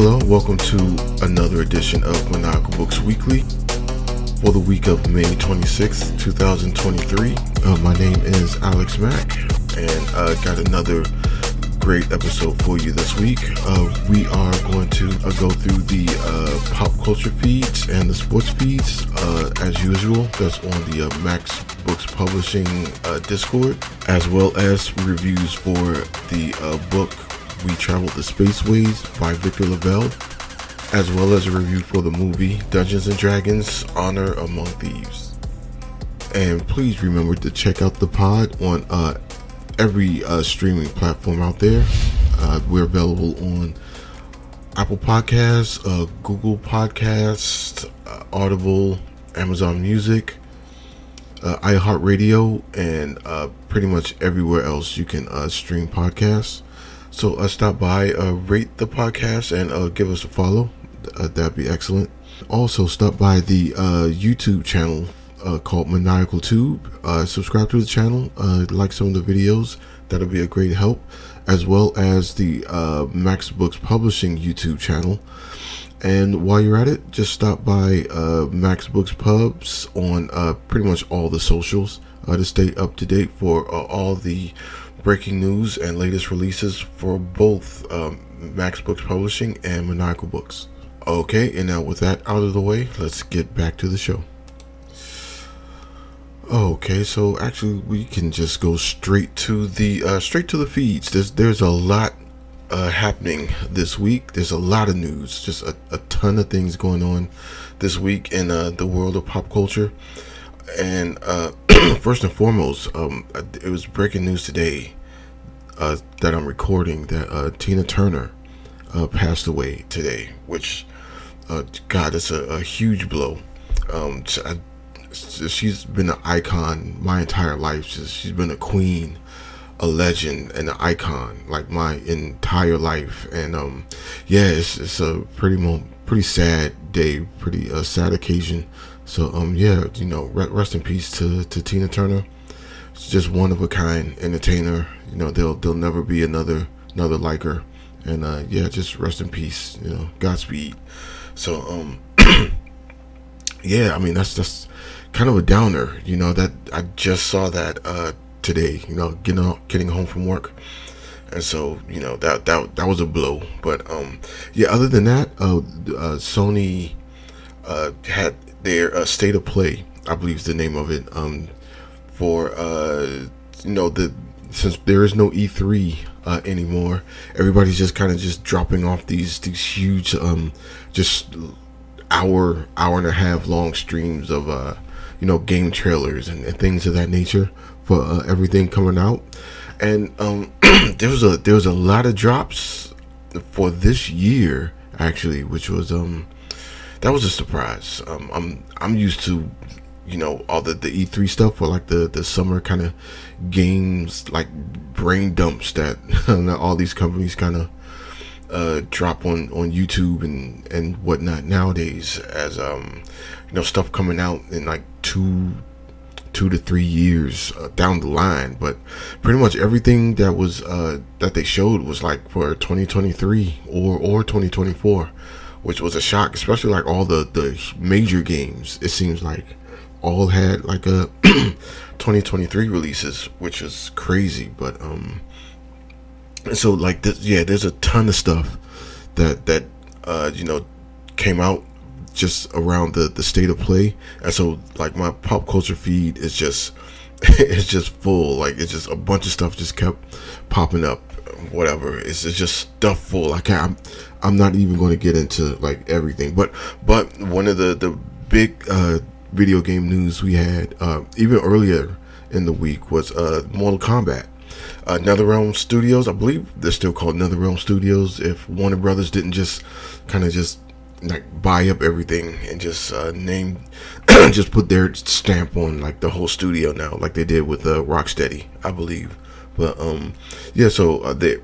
Hello, welcome to another edition of Maniacal Books Weekly for the week of May 26, 2023. Uh, my name is Alex Mac, and I uh, got another great episode for you this week. Uh, we are going to uh, go through the uh, pop culture feeds and the sports feeds uh, as usual. That's on the Mac's Books Publishing Discord, as well as reviews for the book We Traveled the Spaceways by Victor LaValle, as well as a review for the movie Dungeons and Dragons Honor Among Thieves. And please remember to check out the pod on every uh, streaming platform out there. Uh, we're available on Apple Podcasts, uh, Google Podcasts, uh, Audible, Amazon Music, uh, iHeartRadio, and uh, pretty much everywhere else you can stream podcasts. So stop by, rate the podcast, and give us a follow. that'd be excellent. Also, stop by the YouTube channel uh, called Maniacal Tube. Uh, subscribe to the channel, uh, like some of the videos. That'll be a great help, as well as the uh, Mac's Books Publishing YouTube channel. And while you're at it, just stop by uh, Mac's Books Pubs on uh, pretty much all the socials to stay up to date for all the breaking news and latest releases for both um, Mac's Books Publishing and Maniacal Books. Okay, and now with that out of the way, let's get back to the show. Okay, so actually we can just go straight to the uh, straight to the feeds. There's there's a lot uh, happening this week. There's a lot of news, just a, a ton of things going on this week in uh, the world of pop culture. And uh, first and foremost, um, it was breaking news today uh, that I'm recording that uh, Tina Turner uh, passed away today, which uh, God, it's a, a huge blow. Um, I she's been an icon my entire life. She's, been a queen, a legend, and an icon like my entire life. And um, yeah, it's, it's a pretty pretty sad day, pretty uh, sad occasion. So um, yeah, you know, rest in peace to to Tina Turner. She's just one of a kind entertainer. You know, there'll there'll never be another another like her. And uh, yeah, just rest in peace. You know, Godspeed. So um, yeah, I mean that's that's kind of a downer. You know that I just saw that uh, today. You know, getting getting home from work, and so you know that that that was a blow. But um, yeah, other than that, uh, uh Sony uh, had their uh, state of play, I believe is the name of it, um, for uh, you know the since there is no E3 uh, anymore, everybody's just kind of just dropping off these these huge um just hour hour and a half long streams of uh you know game trailers and, and things of that nature for uh, everything coming out. And um, there was a there was a lot of drops for this year actually which was um that was a surprise. Um, i'm i'm used to you know all the the e3 stuff for like the the summer kind of games like brain dumps that all these companies kind of uh, drop on on YouTube and and whatnot nowadays as um you know stuff coming out in like two two to three years uh, down the line. But pretty much everything that was uh that they showed was like for 2023 or or 2024 which was a shock especially like all the the major games it seems like all had like a 2023 releases which is crazy but um so like this, yeah, there's a ton of stuff that that uh, you know came out just around the the state of play, and so like my pop culture feed is just it's just full. Like it's just a bunch of stuff just kept popping up. Whatever, it's, it's just stuff full. I can't. I'm, I'm not even going to get into like everything, but but one of the the big uh, video game news we had uh, even earlier in the week was uh, Mortal Kombat uh, NetherRealm Studios. I believe they're still called NetherRealm Studios. If Warner Brothers didn't just kind of just like buy up everything and just uh, name, just put their stamp on like the whole studio now, like they did with uh, Rocksteady, I believe. But um, yeah, so uh, they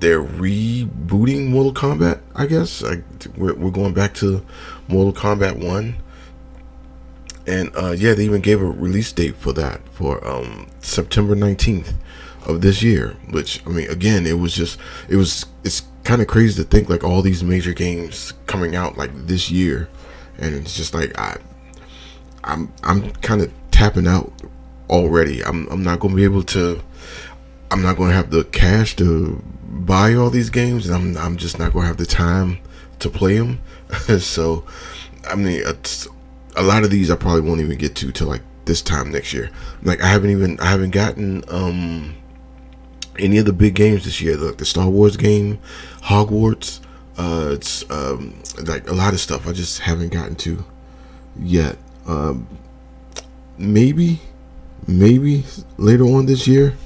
they're rebooting Mortal Kombat. I guess I, we're, we're going back to Mortal Kombat One and uh, yeah, they even gave a release date for that for um, September 19th of this year. Which I mean, again, it was just it was it's kind of crazy to think like all these major games coming out like this year, and it's just like I, I'm I'm kind of tapping out already. I'm I'm not gonna be able to. I'm not gonna have the cash to buy all these games, and I'm I'm just not gonna have the time to play them. so, I mean, a lot of these I probably won't even get to till like this time next year. Like I haven't even I haven't gotten um any of the big games this year. Like the Star Wars game, Hogwarts. Uh, it's um like a lot of stuff I just haven't gotten to yet. Um, maybe, maybe later on this year.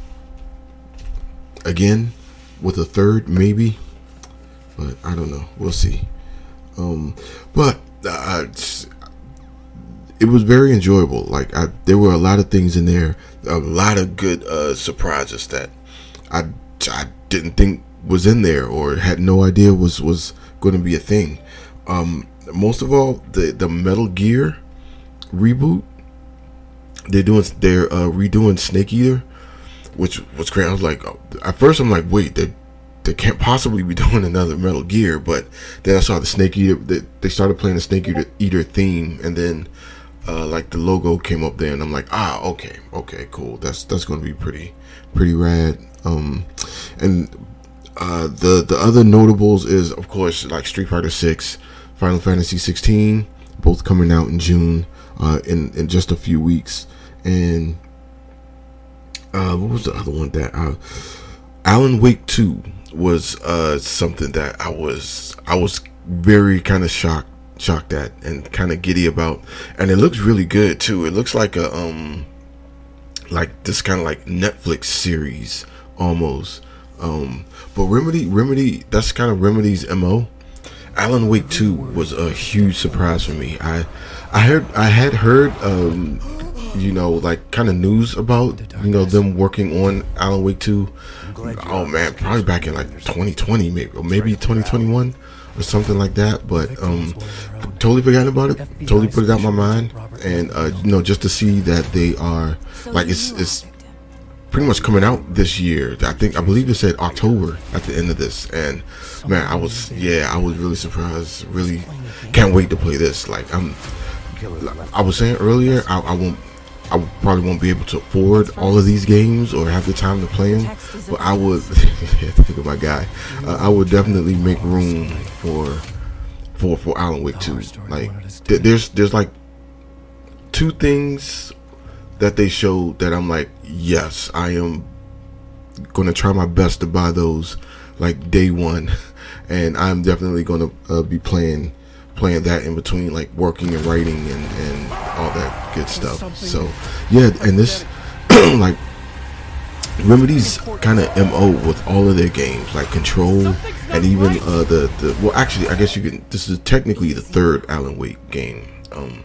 Again, with a third, maybe. But I don't know. We'll see. Um, but uh, it was very enjoyable. Like I, there were a lot of things in there, a lot of good uh, surprises that I I didn't think was in there or had no idea was was going to be a thing. Um, most of all, the the Metal Gear reboot. They're doing they're uh, redoing Snake Eater, which was great. I was like, oh, at first I'm like, wait, they they can't possibly be doing another Metal Gear. But then I saw the Snake Eater. They, they started playing the Snake Eater, Eater theme, and then uh, like the logo came up there, and I'm like, ah, okay, okay, cool. That's that's gonna be pretty pretty rad. Um, and uh, the the other notables is of course like Street Fighter Six, Final Fantasy 16, both coming out in June, uh, in in just a few weeks, and uh, what was the other one that uh, Alan Wake Two was uh something that I was I was very kind of shocked shocked at and kind of giddy about. And it looks really good too. It looks like a um like this kind of like netflix series almost. Um but remedy remedy that's kind of remedy's mo alan wake 2 was a huge surprise for me. I i heard i had heard um you know like kind of news about you know them working on alan wake 2 oh man probably back in like 2020 maybe or maybe 2021 or something like that. But um, totally forgot about it. Totally put it out my mind. And uh, you know, just to see that they are like it's it's pretty much coming out this year. I think I believe it said October at the end of this. And man, I was yeah, I was really surprised. Really can't wait to play this. Like I'm. I was saying earlier, I, I won't I probably won't be able to afford all of these games or have the time to play them. But I would, think of my guy. Uh, I would definitely make room for for for Alan Wake 2. Like th- there's there's like two things that they showed that I'm like, yes, I am gonna try my best to buy those like day one, and I'm definitely gonna uh, be playing playing that in between like working and writing and, and all that good stuff. so yeah and this like remedy's kind of mo with all of their games like control and even uh the, the well actually i guess you can this is technically the third alan wake game um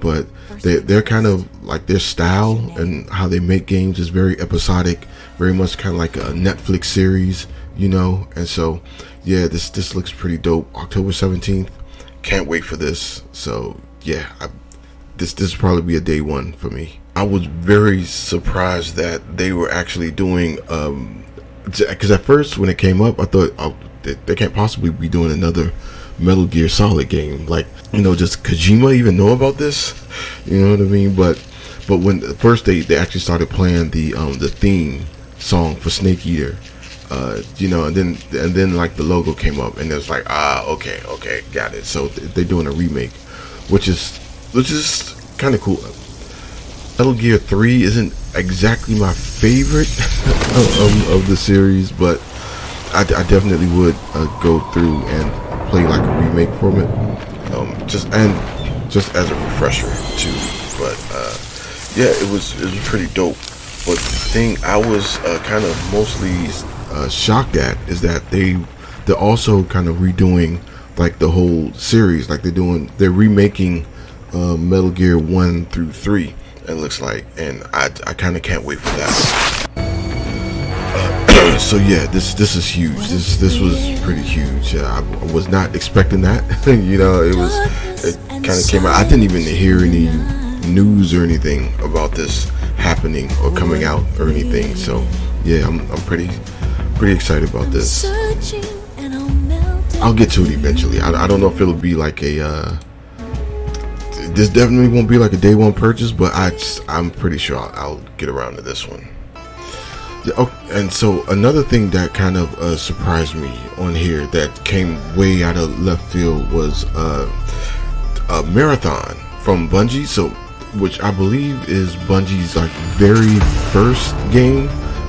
but they, they're kind of like their style and how they make games is very episodic very much kind of like a netflix series you know and so yeah this this looks pretty dope. October 17th can't wait for this. So yeah, I, this this will probably be a day one for me. I was very surprised that they were actually doing um because at first when it came up, I thought oh, they, they can't possibly be doing another Metal Gear Solid game. Like you know, just Kojima even know about this? You know what I mean? But but when first they they actually started playing the um the theme song for Snake Eater uh, you know, and then and then like the logo came up, and it's like, ah, okay, okay, got it. So they're doing a remake, which is which is kind of cool. Metal Gear Three isn't exactly my favorite of, of, of, the series, but I, I definitely would uh, go through and play like a remake from it, um, just and just as a refresher too. But uh, yeah, it was it was pretty dope. But the thing I was uh, kind of mostly uh, shocked at is that they they're also kind of redoing like the whole series. Like they're doing they're remaking uh, Metal Gear one through three. It looks like, and I I kind of can't wait for that. Uh, so yeah, this this is huge. This this was pretty huge. I, was not expecting that. you know, it was it kind of came out. I didn't even hear any news or anything about this happening or coming out or anything. So yeah, I'm I'm pretty pretty excited about this. I'll get to it eventually. I, I don't know if it'll be like a. Uh, this definitely won't be like a day one purchase, but I I'm pretty sure I'll, I'll, get around to this one. Oh, and so another thing that kind of uh, surprised me on here that came way out of left field was uh, a marathon from Bungie. So, which I believe is Bungie's like very first game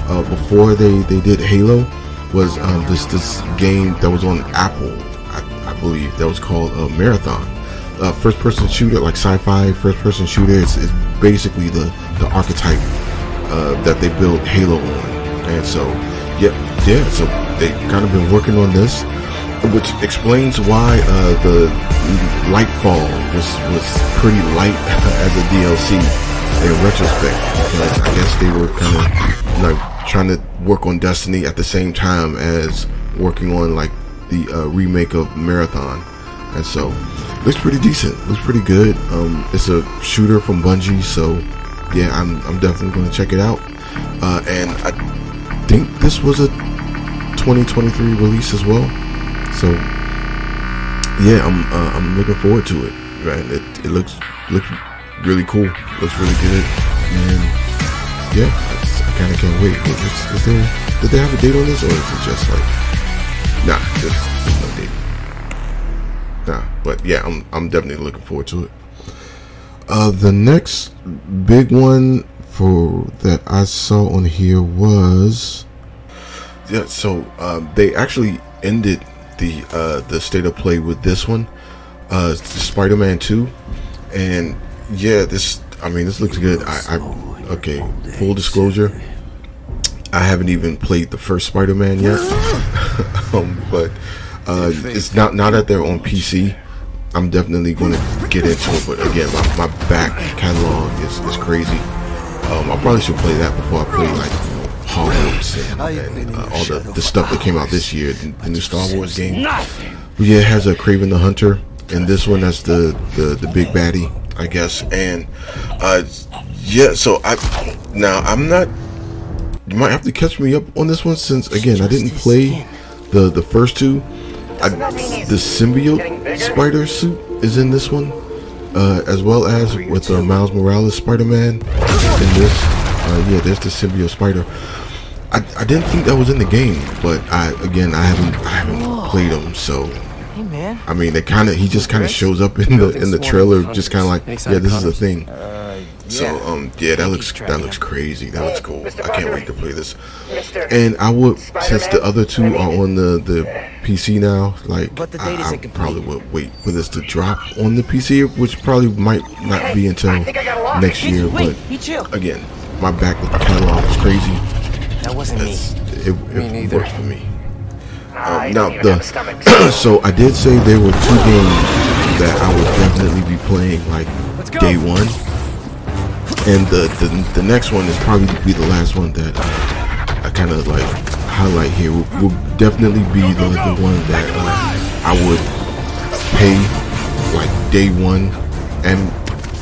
uh, before they they did Halo was um, this this game that was on Apple, I, I believe that was called uh, Marathon. Uh, first person shooter, like sci-fi first person shooter. It's, basically the the archetype uh, that they built Halo on, and so yeah, yeah. So they kind of been working on this, which explains why uh, the Lightfall was was pretty light as a DLC in retrospect because I guess they were kind of like trying to work on Destiny at the same time as working on like the uh, remake of Marathon, and so looks pretty decent. Looks pretty good. Um, it's a shooter from Bungie, so yeah, I'm I'm definitely going to check it out. Uh, and I think this was a 2023 release as well, so yeah, I'm uh, I'm looking forward to it. Right, it, it looks looks really cool. Looks really good, and yeah, kind of can't wait. Is, is there, did they have a date on this, or is it just like, nah, just, no date. Nah, but yeah, I'm I'm definitely looking forward to it. Uh, the next big one for that I saw on here was yeah. So um, they actually ended the uh, the state of play with this one, uh, Spider-Man Two, and yeah, this I mean this looks good. I, I okay, full disclosure, I haven't even played the first Spider-Man yet, um, but uh, it's not now that they're on PC. I'm definitely going to get into it, but again, my, my back catalog is, is crazy. Um, I probably should play that before I play like you know, Hogwarts and, and uh, all the, the stuff that came out this year, the, the new Star Wars game. But yeah, it has a Kraven the Hunter, and this one that's the, the the big baddie, I guess. And uh, yeah, so I now I'm not. You might have to catch me up on this one since again I didn't play the the first two. I, the symbiote spider suit is in this one, uh, as well as with uh, Miles Morales Spider-Man in this. Uh, yeah, there's the symbiote spider. I, I didn't think that was in the game, but I again I haven't I haven't played them, so I mean, they kind of he just kind of shows up in the in the trailer, just kind of like, yeah, this is a thing. So um yeah, that looks that looks crazy. That looks cool. I can't wait to play this. And I would since the other two are on the the PC now, like I, I probably would wait for this to drop on the PC, which probably might not be until next year. But again, my back with the catalog is crazy. That wasn't me. It, it works for me. Um, now the so I did say there were two games that I would definitely be playing like day one and the, the, the next one is probably be the last one that uh, I kind of like highlight here. Will, will definitely be the, the one that uh, I would pay like day one and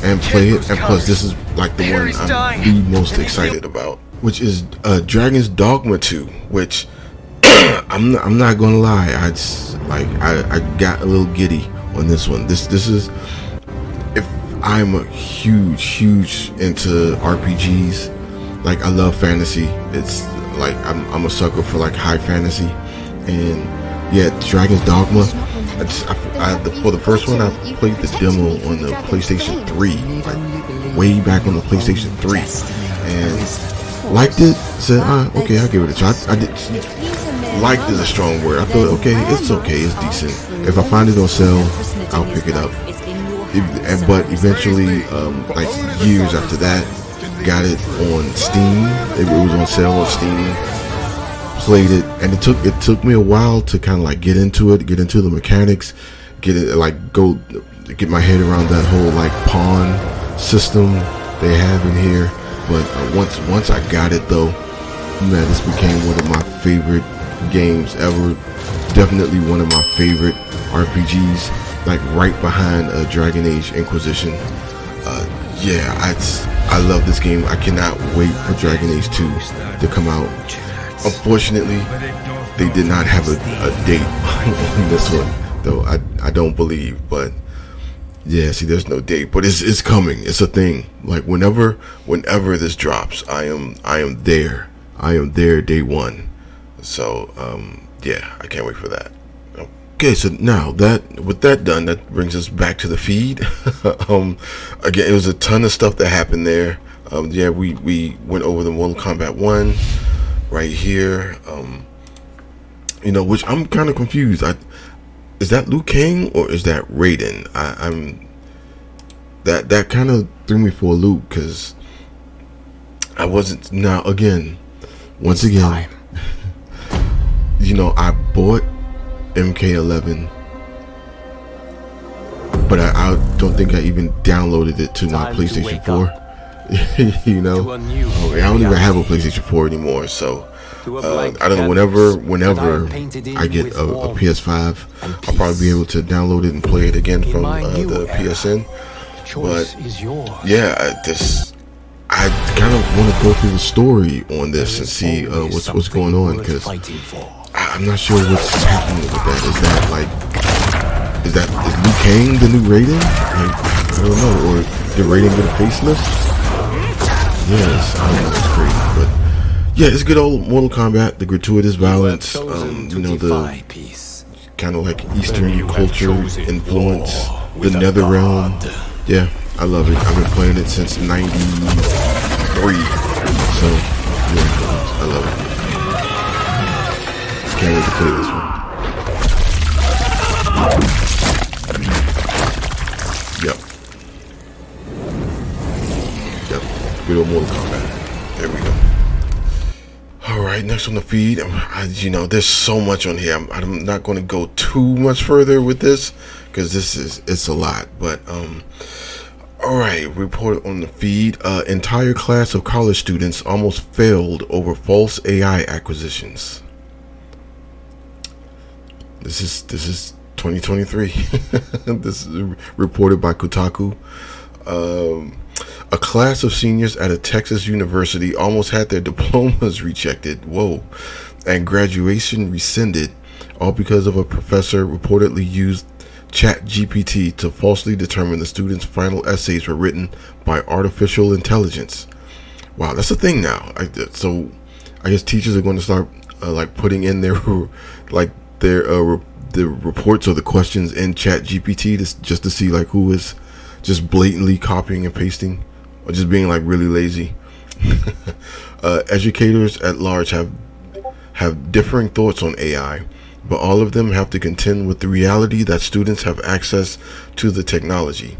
and play it. And plus, this is like the one I'm the most excited about, which is uh, Dragon's Dogma 2, which I'm not, I'm not gonna lie, I just like I, I got a little giddy on this one. This this is if I'm a huge, huge into RPGs. Like I love fantasy. It's like I'm, I'm a sucker for like high fantasy, and yeah, Dragon's Dogma. I just, I, I, the, for the first one, I played the demo on the PlayStation 3, like way back on the PlayStation 3, and liked it. Said, ah, okay, I'll give it a shot. I, I did. Liked is a strong word. I thought, okay, it's okay, it's decent. If I find it on sale, I'll pick it up but eventually, um, like years after that, got it on Steam. It, was on sale on Steam. Played it, and it took it took me a while to kind of like get into it, get into the mechanics, get it like go get my head around that whole like pawn system they have in here. But uh, once once I got it though, man, this became one of my favorite games ever. Definitely one of my favorite RPGs like right behind uh, Dragon Age Inquisition. Uh, yeah, I I love this game. I cannot wait for Dragon Age 2 to come out. unfortunately, they did not have a, a date on this one, though. I I don't believe, but yeah. See, there's no date, but it's it's coming. It's a thing. Like whenever whenever this drops, I am I am there. I am there day one. So um, yeah, I can't wait for that. Okay, so now that with that done, that brings us back to the feed. um, again, it was a ton of stuff that happened there. Um, yeah, we we went over the Mortal Kombat one right here. Um, you know, which I'm kind of confused. I is that Liu Kang or is that Raiden? I, I'm that that kind of threw me for a loop because I wasn't. Now again, once it's again, you know, I bought MK11, but I, I, don't think I even downloaded it to Time my PlayStation to 4. you know, oh, I don't even have a PlayStation 4 anymore, so uh, I don't know. Whenever, whenever I get a, a, PS5, I'll probably be able to download it and play it again from uh, the PSN. But yeah, I, this I kind of want to go through the story on this and see uh, what's what's going on because I'm not sure what's happening with that. Is that like, is that is Liu Kang the new Raiden? Like, I don't know. Or did Raiden get a facelift? Yes, I don't know. It's crazy, but yeah, it's good old Mortal Kombat. The gratuitous violence, um, you know, the kind of like Eastern culture influence, the Nether Realm. Yeah, I love it. I've been playing it since '93, so yeah, I love it. Can't wait to play this one. Yep. Yep. Good old Mortal Kombat. There we go. All right, next on the feed, I, you know, there's so much on here. I'm, I'm not going to go too much further with this because this is it's a lot. But um, all right, report on the feed. Uh, entire class of college students almost failed over false AI acquisitions. This is this is 2023. this is reported by Kotaku. Um, a class of seniors at a Texas university almost had their diplomas rejected. Whoa, and graduation rescinded, all because of a professor reportedly used Chat GPT to falsely determine the students' final essays were written by artificial intelligence. Wow, that's a thing now. I, so, I guess teachers are going to start uh, like putting in their like their uh, re- the reports or the questions in Chat GPT to, just to see like who is just blatantly copying and pasting or just being like really lazy. uh, educators at large have have differing thoughts on AI but all of them have to contend with the reality that students have access to the technology.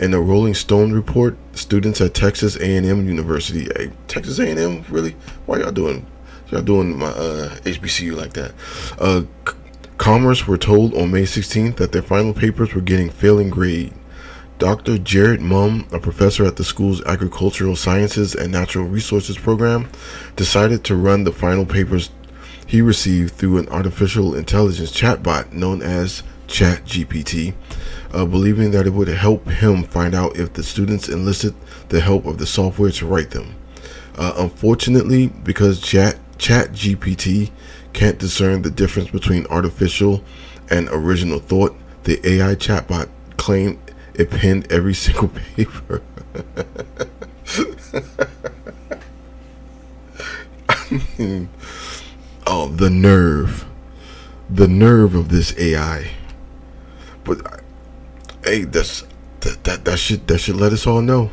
In a Rolling Stone report, students at Texas A&M University, hey, Texas A&M, really? Why y'all doing? Y'all doing my uh, HBCU like that? Uh, C- Commerce were told on May 16th that their final papers were getting failing grade. Dr. Jared Mumm, a professor at the school's Agricultural Sciences and Natural Resources program, decided to run the final papers he received through an artificial intelligence chatbot known as ChatGPT, uh, believing that it would help him find out if the students enlisted the help of the software to write them. Uh, unfortunately, because Chat ChatGPT can't discern the difference between artificial and original thought, the AI chatbot claimed it penned every single paper. I mean, oh, the nerve, the nerve of this AI. But hey, that's that that that should that should let us all know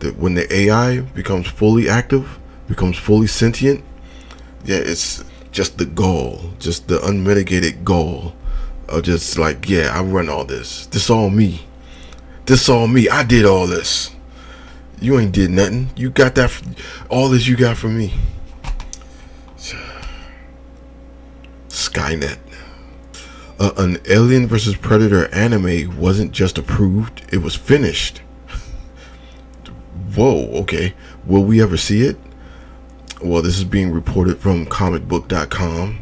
that when the AI becomes fully active, becomes fully sentient, yeah, it's just the gall, just the unmitigated gall of just like, yeah, I run all this. This all me. This all me. I did all this. You ain't did nothing. You got that. All this you got from me. Skynet. Uh, an Alien vs. Predator anime wasn't just approved, it was finished. Whoa, okay. Will we ever see it? Well, this is being reported from comicbook.com.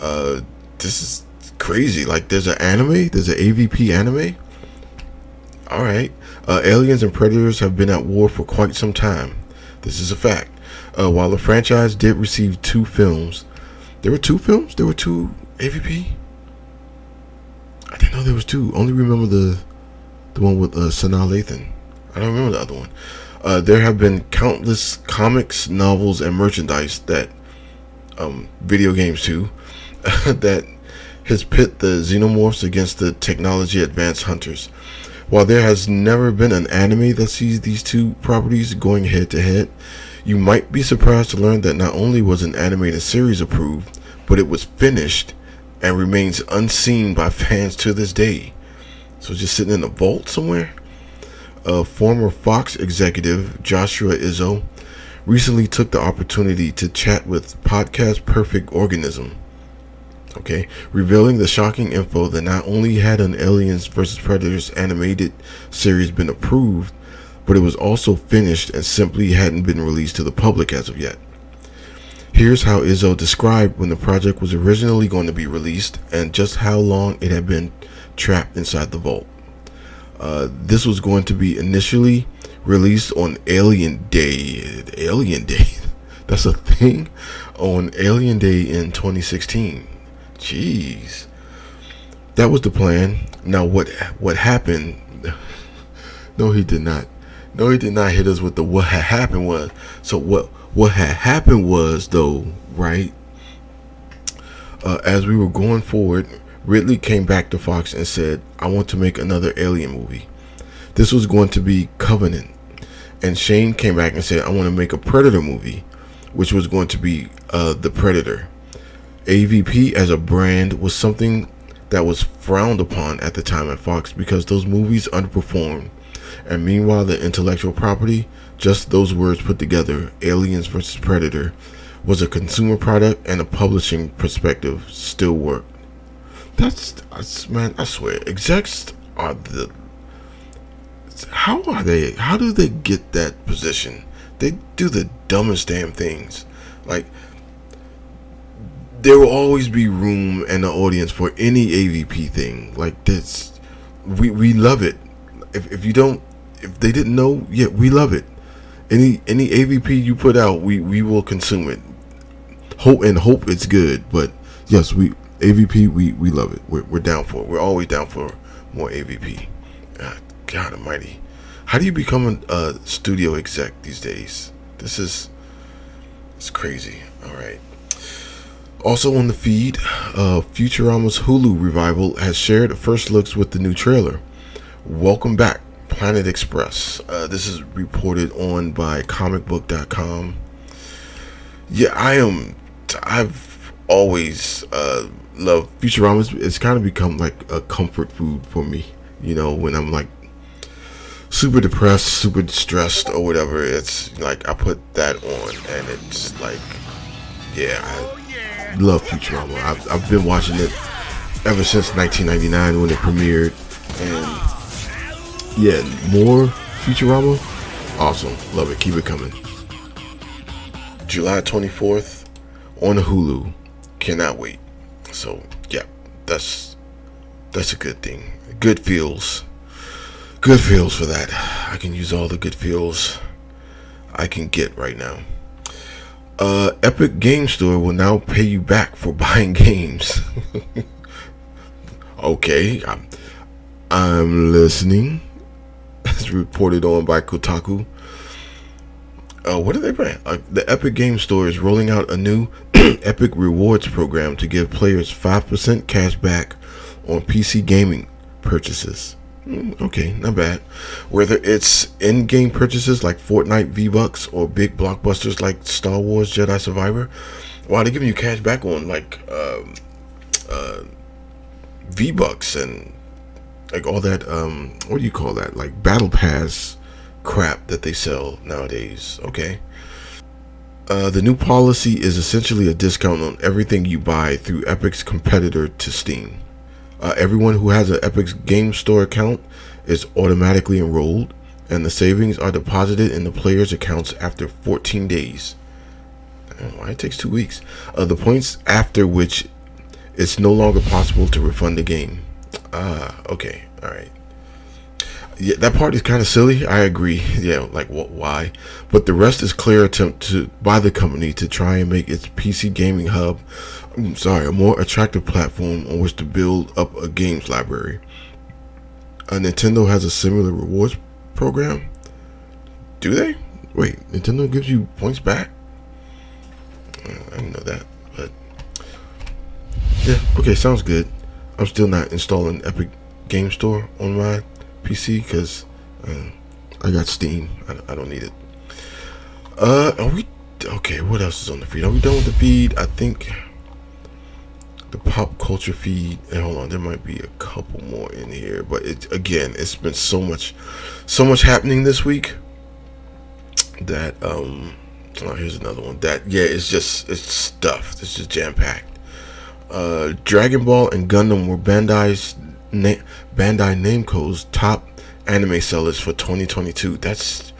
Uh, this is crazy. Like, there's an anime? There's an AVP anime? Alright. Uh, aliens and predators have been at war for quite some time. This is a fact. Uh, while the franchise did receive two films, there were two films. There were two AVP. I didn't know there was two. Only remember the the one with uh, Sanaa Lathan. I don't remember the other one. Uh, there have been countless comics, novels, and merchandise that um, video games too that has pit the xenomorphs against the technology advanced hunters. While there has never been an anime that sees these two properties going head to head, you might be surprised to learn that not only was an animated series approved, but it was finished and remains unseen by fans to this day. So just sitting in a vault somewhere? A former Fox executive, Joshua Izzo, recently took the opportunity to chat with Podcast Perfect Organism okay, revealing the shocking info that not only had an Aliens vs. Predators animated series been approved, but it was also finished and simply hadn't been released to the public as of yet. Here's how Izzo described when the project was originally going to be released and just how long it had been trapped inside the vault. Uh, this was going to be initially released on Alien Day. Alien Day? That's a thing? On Alien Day in 2016. Jeez. That was the plan. Now what what happened? No, he did not. No, he did not hit us with the what had happened was. So what what had happened was though, right? Uh, as we were going forward, Ridley came back to Fox and said, "I want to make another Alien movie." This was going to be Covenant, and Shane came back and said, "I want to make a Predator movie," which was going to be uh, the Predator. AVP as a brand was something that was frowned upon at the time at Fox because those movies underperformed. And meanwhile, the intellectual property, just those words put together, Aliens vs. Predator, was a consumer product and a publishing perspective still worked. That's, that's man, I swear, execs are the. How are they? How do they get that position? They do the dumbest damn things. Like, there will always be room and an audience for any AVP thing like this. We we love it. If, if you don't, if they didn't know, yeah, we love it. Any any AVP you put out, we we will consume it. Hope and hope it's good, but yes, we AVP we we love it. We're we're down for it. We're always down for more AVP. God, God Almighty, how do you become a, a studio exec these days? This is it's crazy. All right. Also on the feed, uh, Futurama's Hulu revival has shared first looks with the new trailer. Welcome back, Planet Express. Uh, this is reported on by comicbook.com. Yeah, I am. I've always uh, loved Futurama. It's kind of become like a comfort food for me. You know, when I'm like super depressed, super stressed, or whatever, it's like I put that on and it's like, yeah. I, love Futurama. I've, I've been watching it ever since 1999 when it premiered, and yeah, more Futurama. Awesome, love it. Keep it coming. July 24th on Hulu. Cannot wait. So yeah, that's that's a good thing. Good feels. Good feels for that. I can use all the good feels I can get right now uh, Epic Game Store will now pay you back for buying games. okay, I'm, I'm listening. As reported on by Kotaku. Uh, what are they paying? Uh, the Epic Game Store is rolling out a new Epic Rewards program to give players 5% cash back on PC gaming purchases. Mm, okay, not bad. Whether it's in-game purchases like Fortnite V-Bucks or big blockbusters like Star Wars Jedi Survivor, why wow, they're giving you cash back on like um, uh, V-Bucks and like all that. Um, what do you call that? Like Battle Pass crap that they sell nowadays. Okay. Uh, the new policy is essentially a discount on everything you buy through Epic's competitor to Steam. Uh, everyone who has an Epic's Game Store account is automatically enrolled, and the savings are deposited in the player's accounts after 14 days. Why it takes two weeks? Uh, the points after which it's no longer possible to refund the game. Ah, okay, all right. Yeah, that part is kind of silly. I agree. Yeah, like what? Why? But the rest is clear attempt to by the company to try and make its PC gaming hub, I'm sorry, a more attractive platform on which to build up a games library. Uh, Nintendo has a similar rewards program. Do they? Wait, Nintendo gives you points back. I didn't know that, but yeah, okay, sounds good. I'm still not installing Epic Game Store on my PC because uh, I got Steam. I, I, don't need it. Uh, are we okay? What else is on the feed? Are we done with the feed? I think the pop culture feed. And hold on, there might be a couple more in here, but it again, it's been so much, so much happening this week that um. Oh, here's another one. That yeah, it's just it's stuff. It's just jam packed. Uh, Dragon Ball and Gundam were Bandai's na- Bandai Namco's top anime sellers for 2022. That's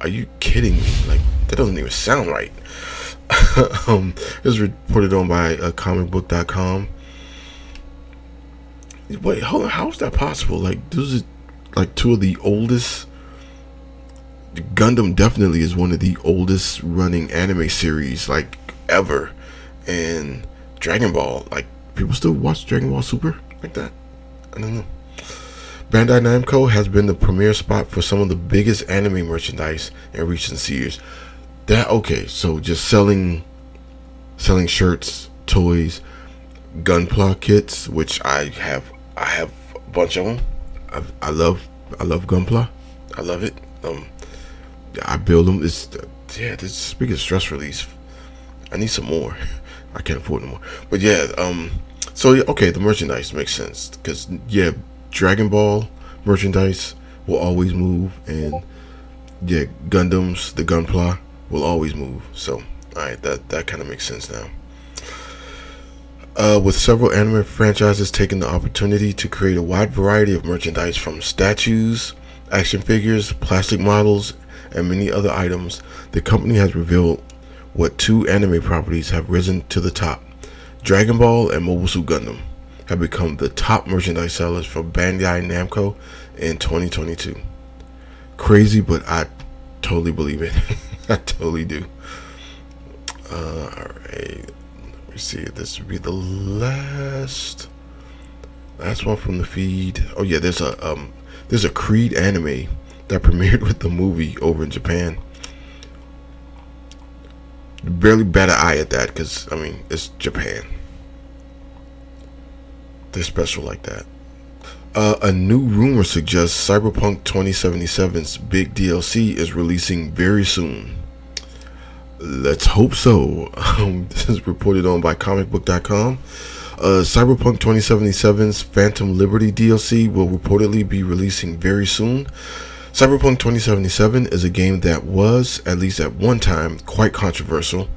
are you kidding me? Like that doesn't even sound right. um, it was reported on by uh, comicbook.com. Wait, hold on. How is that possible? Like, those are like two of the oldest. Gundam definitely is one of the oldest running anime series like ever, and Dragon Ball. Like, people still watch Dragon Ball Super like that. I don't know. Bandai Namco has been the premier spot for some of the biggest anime merchandise in recent years. That okay, so just selling selling shirts, toys, gunpla kits, which I have I have a bunch of them. I, I love I love gunpla. I love it. Um I build them. It's yeah, this is biggest stress release. I need some more. I can't afford no more. But yeah, um so okay, the merchandise makes sense because yeah, Dragon Ball merchandise will always move, and yeah, Gundams, the Gunpla will always move. So, alright, that that kind of makes sense now. Uh, with several anime franchises taking the opportunity to create a wide variety of merchandise from statues, action figures, plastic models, and many other items, the company has revealed what two anime properties have risen to the top Dragon Ball and Mobile Suit Gundam have become the top merchandise sellers for Bandai Namco in 2022. Crazy, but I totally believe it. I totally do. Uh, Alright. Let me see. If this would be the last last one from the feed. Oh yeah, there's a um there's a Creed anime that premiered with the movie over in Japan. Barely bat an eye at that because I mean it's Japan. They're special like that. Uh, a new rumor suggests Cyberpunk 2077's big DLC is releasing very soon. Let's hope so. Um, this is reported on by comicbook.com. Uh, Cyberpunk 2077's Phantom Liberty DLC will reportedly be releasing very soon. Cyberpunk 2077 is a game that was, at least at one time, quite controversial.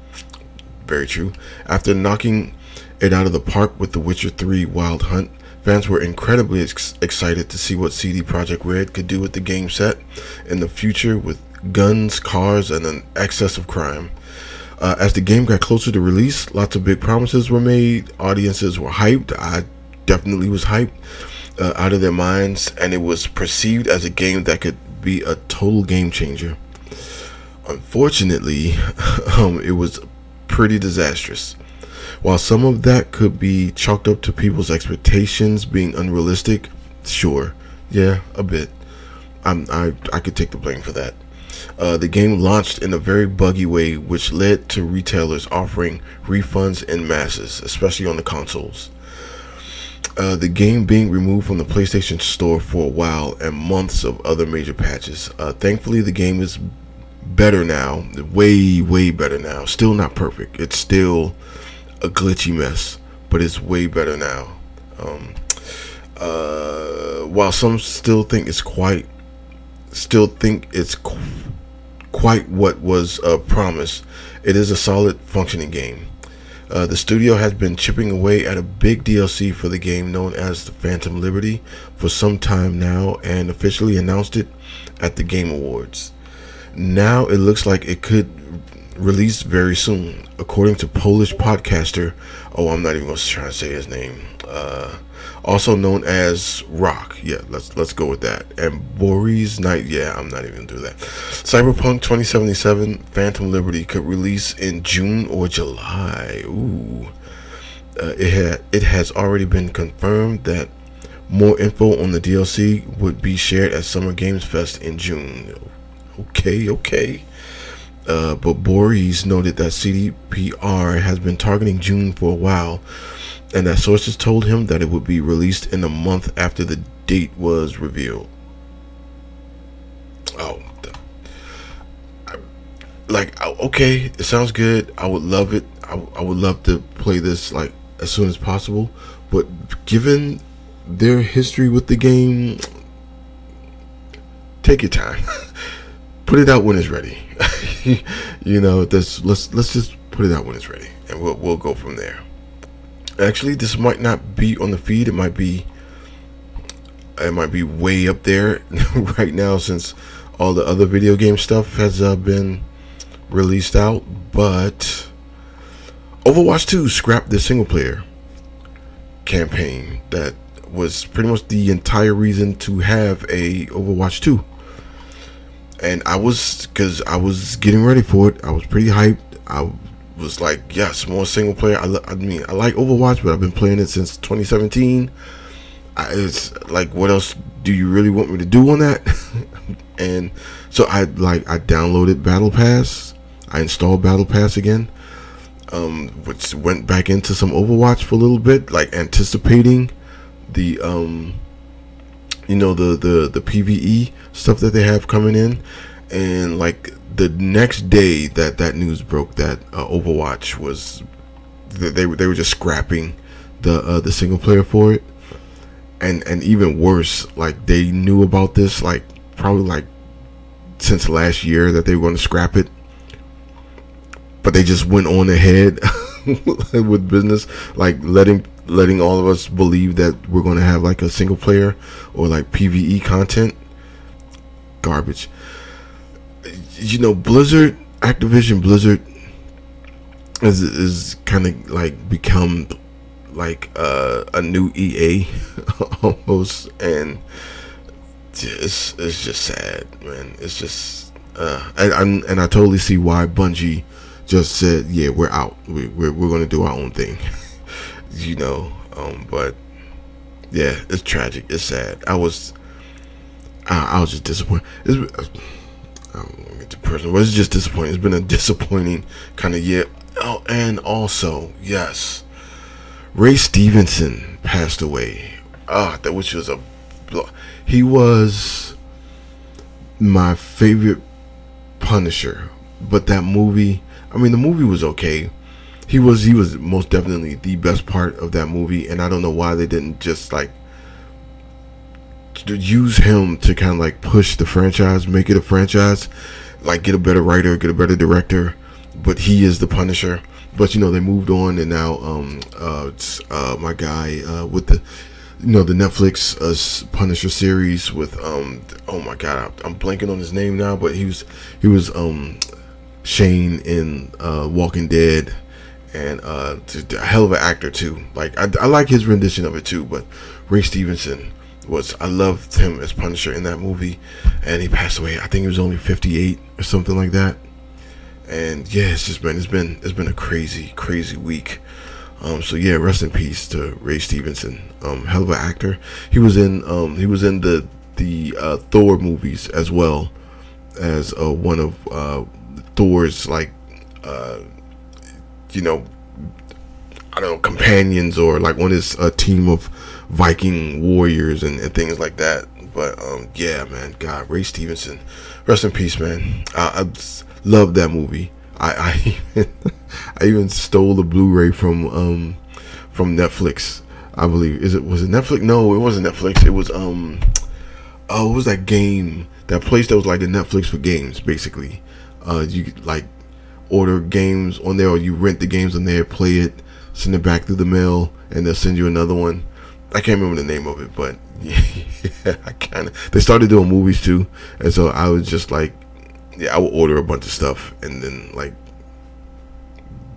Very true. After knocking it out of the park with The Witcher 3 Wild Hunt, fans were incredibly ex- excited to see what CD Projekt Red could do with the game set in the future with guns, cars, and an excess of crime. Uh, as the game got closer to release, lots of big promises were made. Audiences were hyped. I definitely was hyped uh, out of their minds, and it was perceived as a game that could be a total game changer. Unfortunately, um, it was pretty disastrous. While some of that could be chalked up to people's expectations being unrealistic, sure, yeah, a bit. I'm, I I could take the blame for that. Uh, the game launched in a very buggy way, which led to retailers offering refunds in masses, especially on the consoles. Uh, the game being removed from the PlayStation Store for a while and months of other major patches. Uh, thankfully, the game is better now, way, way better now. Still not perfect. It's still a glitchy mess, but it's way better now. Um, uh, while some still think it's quite, still think it's qu- quite what was uh, promised, it is a solid functioning game. Uh, the studio has been chipping away at a big DLC for the game known as the Phantom Liberty for some time now and officially announced it at the Game Awards. Now it looks like it could release very soon, according to Polish podcaster. Oh, I'm not even going to try to say his name. Uh, also known as Rock. Yeah, let's let's go with that. And Boris Knight. Yeah, I'm not even do that. Cyberpunk 2077 Phantom Liberty could release in June or July. Ooh. Uh, it had it has already been confirmed that more info on the DLC would be shared at Summer Games Fest in June. Okay, okay. Uh, but Boris noted that CDPR has been targeting June for a while, and that sources told him that it would be released in a month after the date was revealed. Oh, like okay, it sounds good. I would love it. I, I would love to play this like as soon as possible, but given their history with the game, take your time. put it out when it's ready. you know, this let's let's just put it out when it's ready, and we'll we'll go from there. Actually, this might not be on the feed. It might be it might be way up there right now since all the other video game stuff has uh, been released out. But Overwatch 2 scrapped the single player campaign that was pretty much the entire reason to have a Overwatch 2 and I was because I was getting ready for it. I was pretty hyped. I was like, yes, more single player. I, I mean, I like Overwatch, but I've been playing it since 2017. I, it's like, what else do you really want me to do on that? and so I like I downloaded Battle Pass. I installed Battle Pass again, um, which went back into some Overwatch for a little bit, like anticipating the um you know the the the PVE stuff that they have coming in, and like the next day that that news broke that uh, Overwatch was they they were just scrapping the uh, the single player for it, and and even worse, like they knew about this like probably like since last year that they were going to scrap it, but they just went on ahead with business, like letting letting all of us believe that we're going to have like a single player or like PVE content. Garbage. You know, Blizzard, Activision Blizzard is is kind of like become like uh, a new EA almost, and it's it's just sad, man. It's just uh, and and, and I totally see why Bungie just said, yeah, we're out. We, we're we're gonna do our own thing. you know. Um, but yeah, it's tragic. It's sad. I was, I, I was just disappointed. It's, I don't want to get personal, but it's just disappointing. It's been a disappointing kind of year. Oh, and also, yes, Ray Stevenson passed away. Ah, that which was a, he was my favorite Punisher, but that movie. I mean, the movie was okay, he was he was most definitely the best part of that movie, and I don't know why they didn't just like use him to kind of like push the franchise, make it a franchise, like get a better writer, get a better director. But he is the Punisher. But you know they moved on, and now um uh, uh my guy uh with the you know the Netflix uh, Punisher series with um oh my god I'm blanking on his name now, but he was he was um Shane in uh Walking Dead and uh, a hell of an actor too. Like I, I like his rendition of it too. But Ray Stevenson was I loved him as Punisher in that movie, and he passed away. I think he was only 58 or something like that. And yeah, it's just been it's been it's been a crazy crazy week. Um, so yeah, rest in peace to Ray Stevenson. Um, hell of an actor. He was in um, he was in the the uh, Thor movies as well as uh, one of uh, Thor's like uh, you know, I don't know, companions or like when it's a team of Viking warriors and, and things like that. But um, yeah, man, God, Ray Stevenson, rest in peace, man. I, I love that movie. I I even, I even stole the Blu-ray from um from Netflix. I believe is it was it Netflix? No, it wasn't Netflix. It was um oh, was that game? That place that was like the Netflix for games, basically. Uh, you like order games on there or you rent the games on there, play it, send it back through the mail, and they'll send you another one. I can't remember the name of it, but yeah, I kind of. They started doing movies too, and so I was just like, yeah, I would order a bunch of stuff and then like,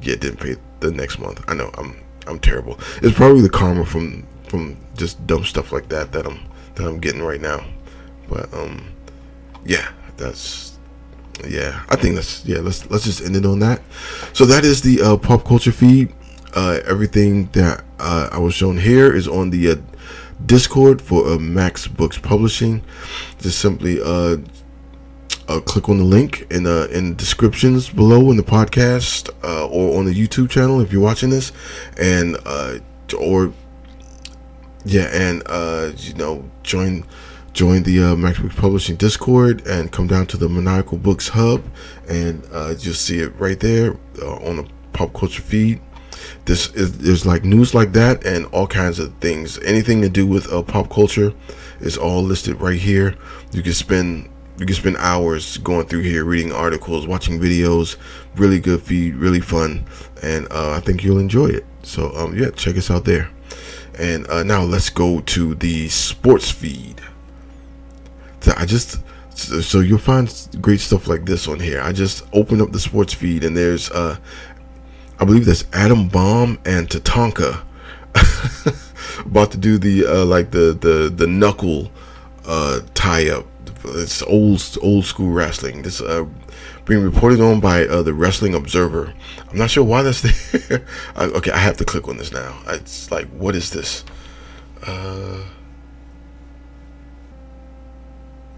yeah, didn't pay the next month. I know I'm I'm terrible. It's probably the karma from from just dumb stuff like that that I'm that I'm getting right now. But um, yeah, that's yeah. I think that's yeah. Let's let's just end it on that. So that is the uh, pop culture feed. Uh, everything that uh, I was shown here is on the uh, Discord for uh, Mac's Books Publishing. Just simply uh, uh, click on the link in the in descriptions below in the podcast uh, or on the YouTube channel if you're watching this, and uh, or yeah, and uh, you know join join the uh, Mac's Books Publishing Discord and come down to the Maniacal Books Hub, and uh, you'll see it right there uh, on the pop culture feed. This is there's like news like that and all kinds of things. Anything to do with uh, pop culture is all listed right here. You can spend you can spend hours going through here, reading articles, watching videos. Really good feed, really fun, and uh, I think you'll enjoy it. So um, yeah, check us out there. And uh, now let's go to the sports feed. I just so you'll find great stuff like this on here. I just opened up the sports feed and there's uh I believe that's Adam Bomb and Tatanka about to do the uh like the the the knuckle uh tie up. It's old old school wrestling. This uh being reported on by uh, the Wrestling Observer. I'm not sure why that's there. I, okay, I have to click on this now. It's like, what is this? Uh,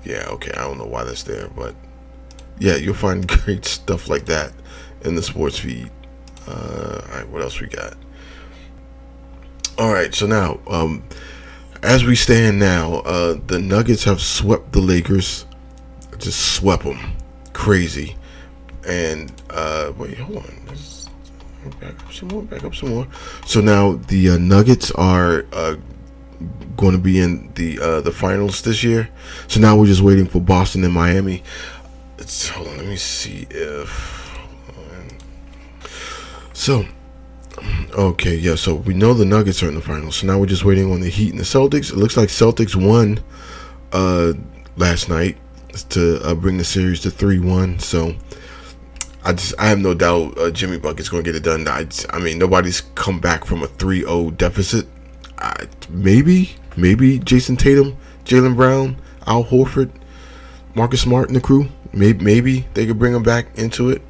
yeah, okay, I don't know why that's there, but yeah, you'll find great stuff like that in the sports feed. Uh, all right, what else we got? All right, so now, um, as we stand now, uh, the Nuggets have swept the Lakers, just swept them, crazy. And uh, wait, hold on, Let's back up some more, back up some more. So now the uh, Nuggets are uh, going to be in the uh, the finals this year. So now we're just waiting for Boston and Miami. It's, hold on, let me see if. So, okay, yeah. So we know the Nuggets are in the finals. So now we're just waiting on the Heat and the Celtics. It looks like Celtics won uh, last night to uh, bring the series to three one. So. I just I have no doubt uh, Jimmy Bucket's going to get it done. I, I mean nobody's come back from a 3-0 deficit. I, maybe maybe Jayson Tatum, Jaylen Brown, Al Horford, Marcus Smart and the crew. Maybe maybe they could bring them back into it.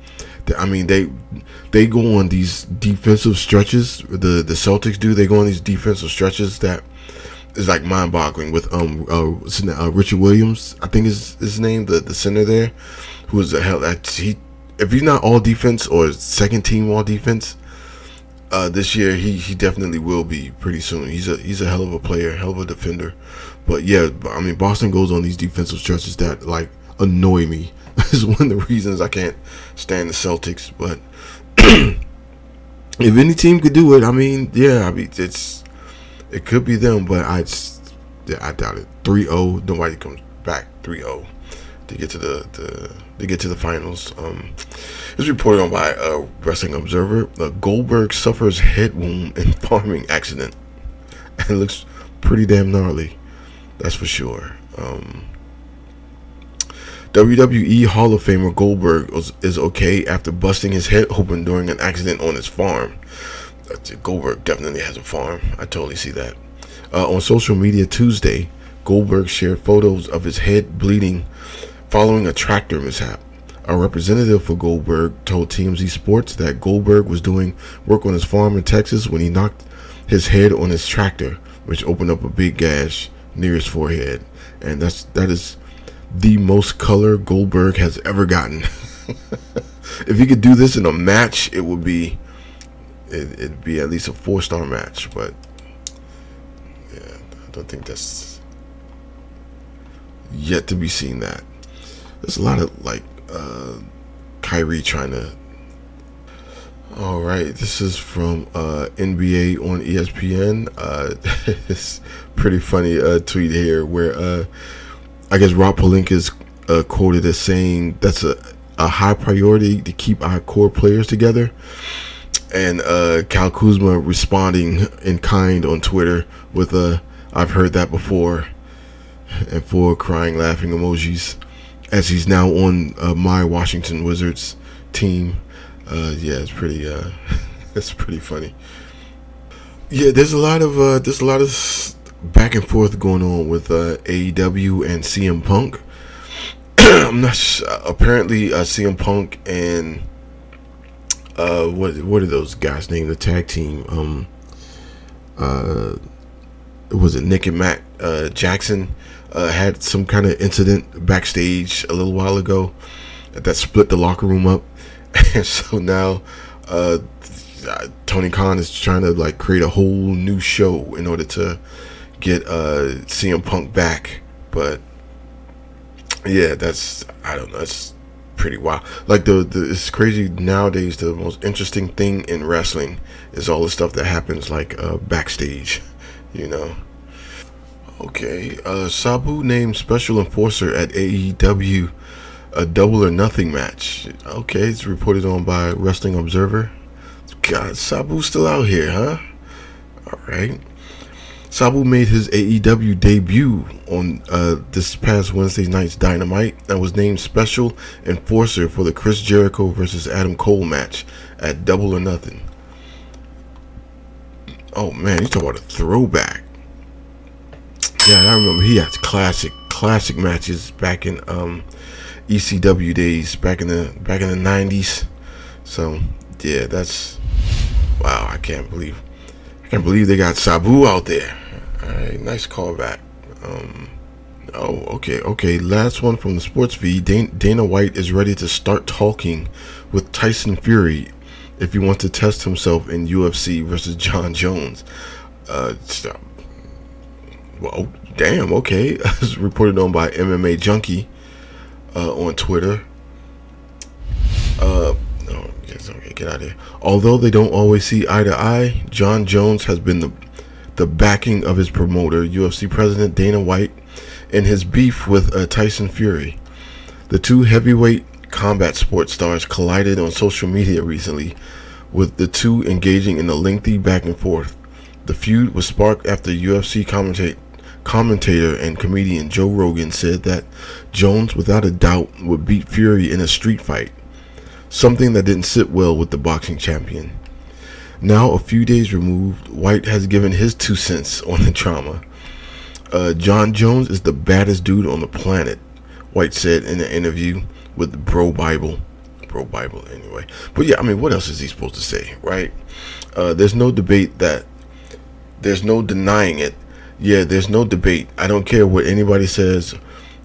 I mean they they go on these defensive stretches. The the Celtics do. They go on these defensive stretches that is like mind boggling. With um uh, uh, Richard Williams, I think is his name, the the center there, who is a hell he if he's not all defense or second team all defense, uh, this year he, he definitely will be pretty soon. He's a he's a hell of a player, hell of a defender. But yeah, I mean Boston goes on these defensive stretches that like annoy me. is one of the reasons I can't stand the Celtics. But if any team could do it, I mean, yeah, I mean it's it could be them, but I I doubt it. 3-0, nobody comes back 3-0 to get to the, the to get to the finals. Um, it's reported on by a Wrestling Observer. Uh, Goldberg suffers head wound in farming accident, it looks pretty damn gnarly. That's for sure. Um, WWE Hall of Famer Goldberg was, is okay after busting his head open during an accident on his farm. Goldberg definitely has a farm. I totally see that. Uh, on social media Tuesday, Goldberg shared photos of his head bleeding following a tractor mishap. A representative for Goldberg told TMZ Sports that Goldberg was doing work on his farm in Texas when he knocked his head on his tractor, which opened up a big gash near his forehead. And that's that is the most color Goldberg has ever gotten. if he could do this in a match, it would be it, would be at least a four star match. But yeah, I don't think that's yet to be seen. That there's a lot of like uh, Kyrie trying to. All right, this is from uh, NBA on ESPN. Uh, it's pretty funny uh, tweet here where uh, I guess Rob Pelinka is uh, quoted as saying that's a, a high priority to keep our core players together. And uh, Cal Kuzma responding in kind on Twitter with a I've heard that before and four crying laughing emojis as he's now on uh, my Washington Wizards team. Uh, yeah, it's pretty. Uh, it's pretty funny. Yeah, there's a lot of uh, there's a lot of back and forth going on with uh, AEW and CM Punk. I'm not apparently uh, CM Punk and uh, what what are those guys named the tag team? Um, uh, was it Nick and Matt uh, Jackson uh, had some kind of incident backstage a little while ago that split the locker room up, and so now uh, Tony Khan is trying to like create a whole new show in order to get uh, CM Punk back, but yeah, that's I don't know. That's pretty wild. Like the, the it's crazy nowadays. The most interesting thing in wrestling is all the stuff that happens like uh, backstage. You know. Okay, uh, Sabu named special enforcer at AEW a double or nothing match. Okay, it's reported on by Wrestling Observer. God, Sabu's still out here, huh? All right. Sabu made his AEW debut on uh, this past Wednesday night's Dynamite and was named special enforcer for the Chris Jericho versus Adam Cole match at Double or Nothing. Oh man, you talk about a throwback. Yeah, I remember he had classic, classic matches back in um, ECW days, back in the back in the '90s. So yeah, that's wow. I can't believe, I can't believe they got Sabu out there. All right, nice callback. Um, oh, okay, okay. Last one from the sports feed. Dana White is ready to start talking with Tyson Fury if he wants to test himself in UFC versus Jon Jones. Uh, well, damn. Okay, as reported on by MMA Junkie uh, on Twitter. Uh, no, get out of here. Although they don't always see eye to eye, Jon Jones has been the the backing of his promoter, UFC President Dana White, in his beef with uh, Tyson Fury. The two heavyweight combat sports stars collided on social media recently, with the two engaging in a lengthy back and forth. The feud was sparked after UFC commentate, commentator and comedian Joe Rogan said that Jones, without a doubt, would beat Fury in a street fight, something that didn't sit well with the boxing champion. Now, a few days removed, White has given his two cents on the drama. Uh, Jon Jones is the baddest dude on the planet, White said in an interview with Bro Bible. Bro Bible, anyway. But yeah, I mean, what else is he supposed to say, right? Uh, there's no debate that, there's no denying it. Yeah, there's no debate. I don't care what anybody says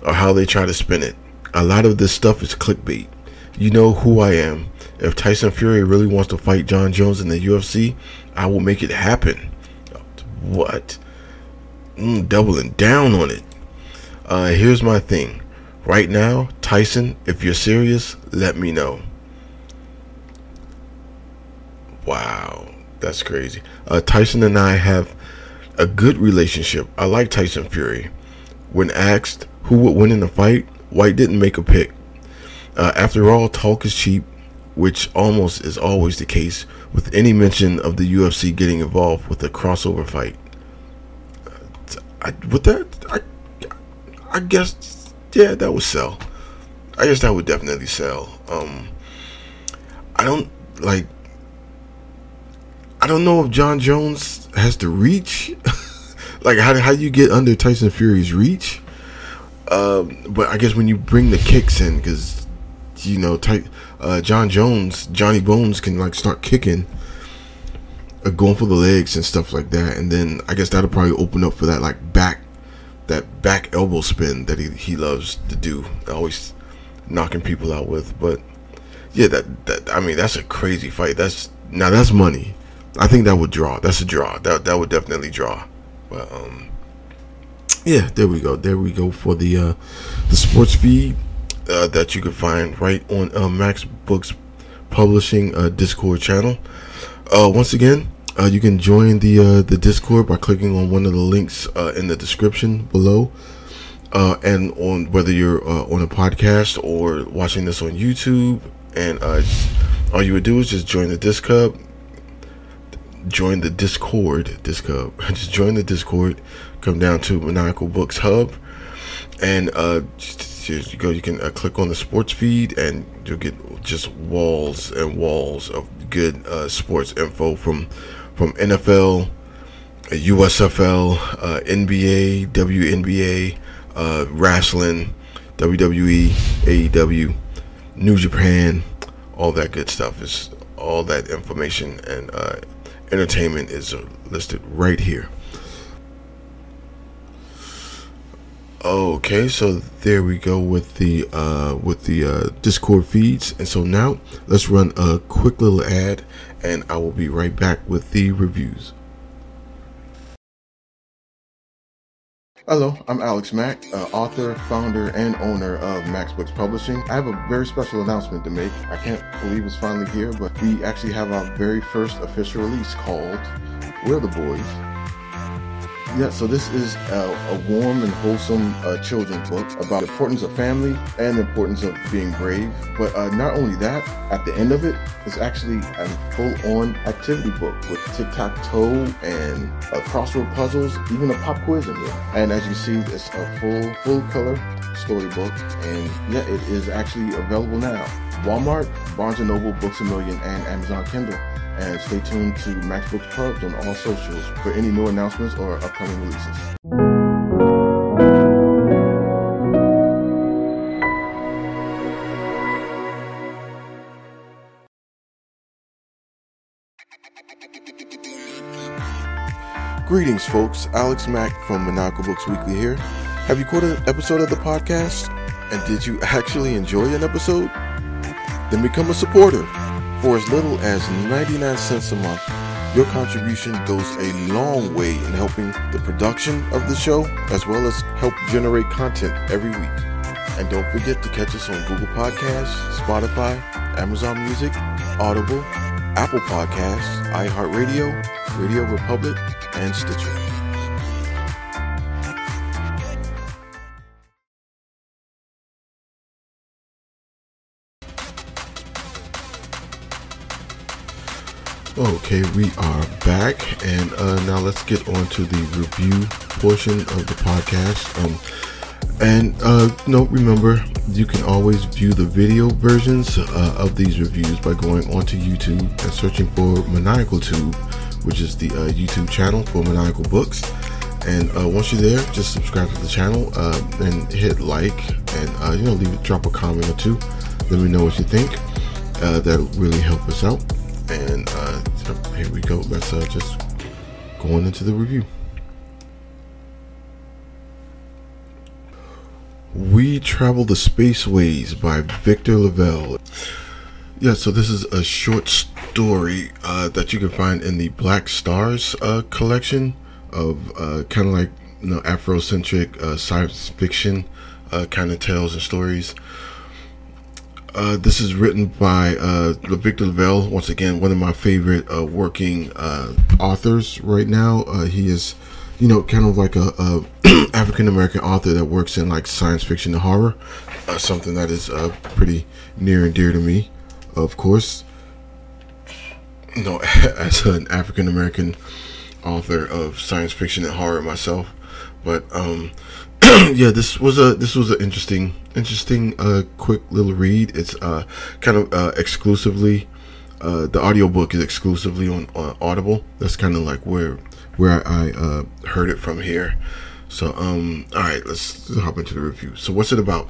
or how they try to spin it. A lot of this stuff is clickbait. You know who I am. If Tyson Fury really wants to fight Jon Jones in the UFC, I will make it happen. What? Mm, doubling down on it. Uh, here's my thing. Right now, Tyson, if you're serious, let me know. Wow, that's crazy. Uh, Tyson and I have a good relationship. I like Tyson Fury. When asked who would win in the fight, White didn't make a pick. Uh, after all, talk is cheap, which almost is always the case with any mention of the UFC getting involved with a crossover fight. I, with that, I, I guess, yeah, that would sell. I guess that would definitely sell. Um, I don't like. I don't know if Jon Jones has to reach. like, how how you get under Tyson Fury's reach? Um, but I guess when you bring the kicks in, because you know, type uh, Jon Jones, Johnny Bones can like start kicking, uh, going for the legs and stuff like that, and then I guess that'll probably open up for that like back, that back elbow spin that he, he loves to do, always knocking people out with. But yeah, that that I mean that's a crazy fight. That's now that's money. I think that would draw. That's a draw. That that would definitely draw. But um, yeah, there we go. There we go for the uh, the sports feed uh, that you can find right on uh, Mac's Books Publishing uh, Discord channel. Uh, once again, uh, you can join the uh, the Discord by clicking on one of the links uh, in the description below. Uh, and on whether you're uh, on a podcast or watching this on YouTube, and uh, all you would do is just join the Discord, join the Discord, Discord, just join the Discord, come down to Maniacal Books Hub, and uh, just, you go. You can uh, click on the sports feed, and you'll get just walls and walls of good uh, sports info from from NFL, USFL, uh, NBA, WNBA, uh, wrestling, WWE, AEW, New Japan, all that good stuff is all that information and uh, entertainment is listed right here. Okay, so there we go with the uh, with the uh, Discord feeds, and so now let's run a quick little ad, and I will be right back with the reviews. Hello, I'm Alex Mac, uh, author, founder, and owner of Mac's Books Publishing. I have a very special announcement to make. I can't believe it's finally here, but we actually have our very first official release called We're the Boys yeah, so this is a, a warm and wholesome uh, children's book about the importance of family and the importance of being brave. But uh, not only that, at the end of it, it's actually a full-on activity book with tic-tac-toe and uh, crossword puzzles, even a pop quiz in here. And as you see, it's a full, full-color storybook, and yeah, it is actually available now. Walmart, Barnes & Noble, Books A Million, and Amazon Kindle and stay tuned to Mac's Books on all socials for any new announcements or upcoming releases. Greetings, folks. Alex Mac from Maniacal Books Weekly here. Have you caught an episode of the podcast? And did you actually enjoy an episode? Then become a supporter for as little as 99 cents a month, your contribution goes a long way in helping the production of the show as well as help generate content every week. And don't forget to catch us on Google Podcasts, Spotify, Amazon Music, Audible, Apple Podcasts, iHeartRadio, Radio Republic, and Stitcher. Okay, we are back, and uh, now let's get on to the review portion of the podcast. Um, and uh, no, remember, you can always view the video versions uh, of these reviews by going onto YouTube and searching for Maniacal Tube, which is the uh, YouTube channel for Maniacal Books. And uh, once you're there, just subscribe to the channel uh, and hit like, and uh, you know, leave drop a comment or two. Let me know what you think. that'll really help us out. And uh, so here we go. Let's uh, just going into the review. We Travel the Spaceways by Victor LaValle. Yeah, so this is a short story uh, that you can find in the Black Stars uh, collection of uh, kind of like you know Afrocentric uh, science fiction uh, kind of tales and stories. Uh, this is written by uh, Victor LaValle, Once again, one of my favorite uh, working uh, authors right now. Uh, he is, you know, kind of like a, a African American author that works in like science fiction and horror. Uh, something that is pretty near and dear to me, of course. You know, as an African American author of science fiction and horror myself, but um, yeah, this was a this was an interesting interesting uh quick little read. It's uh kind of uh exclusively uh the audiobook is exclusively on, on Audible. That's kind of like where where I uh heard it from here. So um all right, let's hop into the review. So what's it about?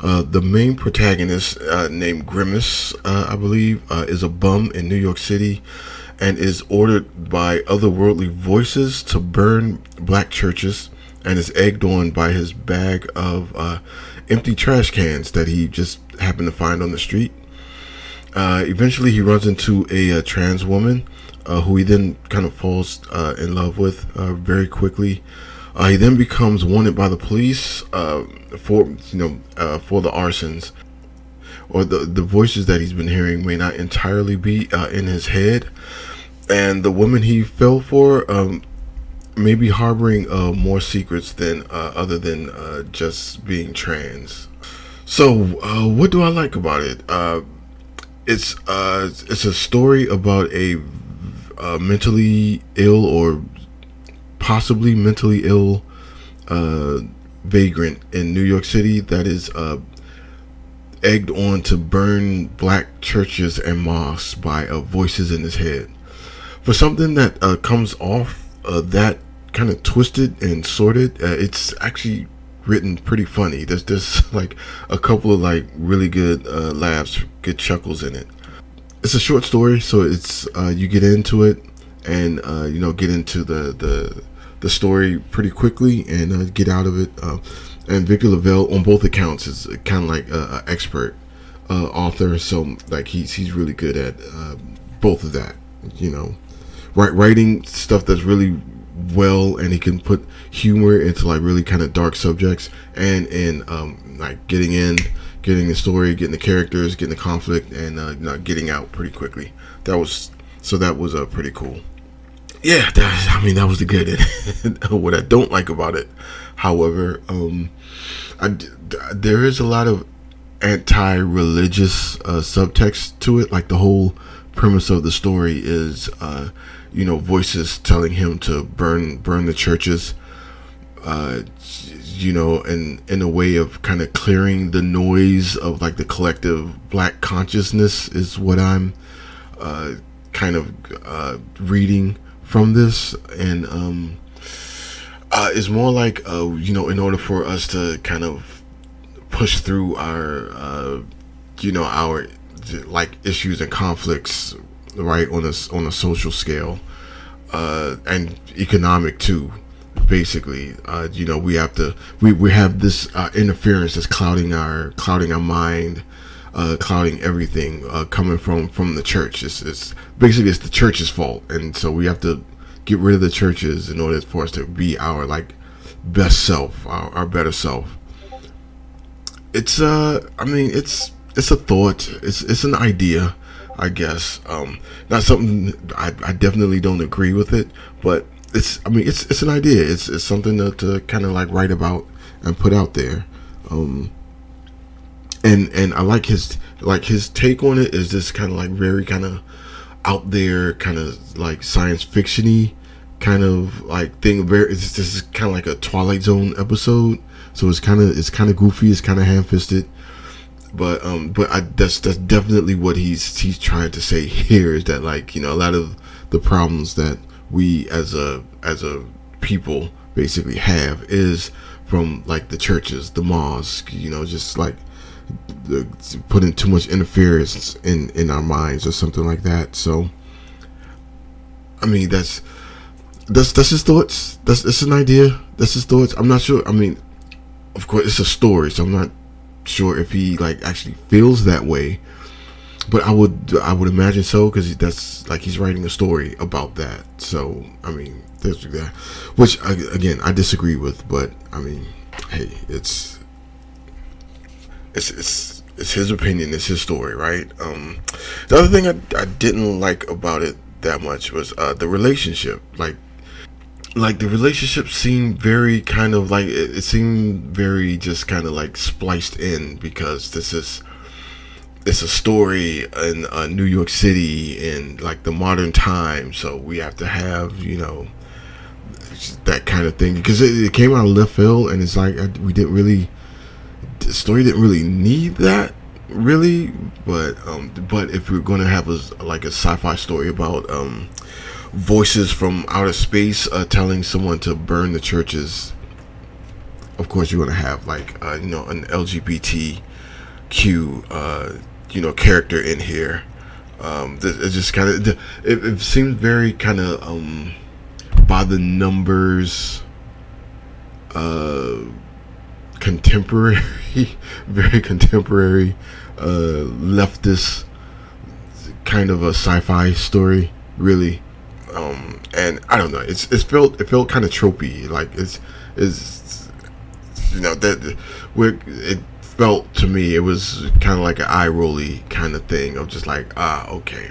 Uh, the main protagonist, uh, named Grimace, uh, I believe, uh, is a bum in New York City and is ordered by otherworldly voices to burn black churches and is egged on by his bag of uh, empty trash cans that he just happened to find on the street. Uh, eventually, he runs into a, a trans woman uh, who he then kind of falls uh, in love with uh, very quickly. Uh, he then becomes wanted by the police for you know for the arsons or the the voices that he's been hearing may not entirely be in his head and the woman he fell for um, maybe harboring uh, more secrets than uh, other than uh, just being trans. So, uh, what do I like about it? Uh, it's uh, it's a story about a mentally ill or possibly mentally ill vagrant in New York City that is egged on to burn black churches and mosques by voices in his head. For something that comes off uh, that kind of twisted and sorted. Uh, it's actually written pretty funny. There's there's like a couple of like really good uh, laughs, good chuckles in it. It's a short story, so it's uh, you get into it and uh, you know get into the the the story pretty quickly and uh, get out of it. Uh, and Victor LaValle, on both accounts, is kind of like an expert author. So like he's he's really good at both of that. You know, right writing stuff that's really well, and he can put humor into like really kind of dark subjects, and in um, like getting in, getting the story, getting the characters, getting the conflict, and uh, know, getting out pretty quickly. That was so that was uh, pretty cool yeah, that, I mean that was the good. what I don't like about it, however, um, I, there is a lot of anti-religious uh, subtext to it. Like the whole premise of the story is, uh, you know, voices telling him to burn burn the churches. Uh, you know, in in a way of kind of clearing the noise of like the collective black consciousness is what I'm uh, kind of uh, reading from this, and um, uh, it's more like uh, you know, in order for us to kind of push through our uh, you know our like issues and conflicts, right on a on a social scale, uh, and economic too. Basically, uh, you know, we have to we, we have this uh, interference that's clouding our clouding our mind uh, clouding everything uh, coming from from the church. It's, it's basically it's the church's fault, and so we have to get rid of the churches in order for us to be our like best self, our, our better self. It's uh, I mean, it's it's a thought. It's it's an idea, I guess. Um, not something I, I definitely don't agree with it, but it's I mean it's it's an idea. It's it's something to, to kind of like write about and put out there. Um, and and I like his like his take on it is this kind of like very kind of out there kind of like science fictiony kind of like thing very it's, this is kind of like a twilight zone episode so it's kind of it's kind of goofy it's kind of ham-fisted but um but I that's that's definitely what he's he's trying to say here is that like you know a lot of the problems that we as a as a people basically have is from like the churches the mosque you know just like putting too much interference in in our minds or something like that. So, I mean, that's that's that's his thoughts. That's that's an idea. That's his thoughts. I'm not sure. I mean, of course, it's a story, so I'm not sure if he like actually feels that way. But I would I would imagine so because that's like he's writing a story about that. So I mean, there's that, which again I disagree with. But I mean, hey, it's it's it's it's his opinion, it's his story, right? Um, the other thing I, I didn't like about it that much was uh, the relationship. Like, like the relationship seemed very kind of like it, seemed very just kind of like spliced in because this is it's a story in uh, New York City in like the modern time, so we have to have you know that kind of thing because it, it came out of left field and it's like we didn't really the story didn't really need that really. But um but if we're gonna have a like a sci-fi story about um voices from outer space uh, telling someone to burn the churches of course you're gonna have like uh, you know an lgbtq uh you know character in here um it just kind of it, it seems very kind of um by the numbers uh contemporary, very contemporary, uh, leftist kind of a sci-fi story, really. Um, and I don't know, it's it felt it felt kind of tropey, like it's is you know that where it felt to me it was kind of like an eye rolly kind of thing of just like ah okay,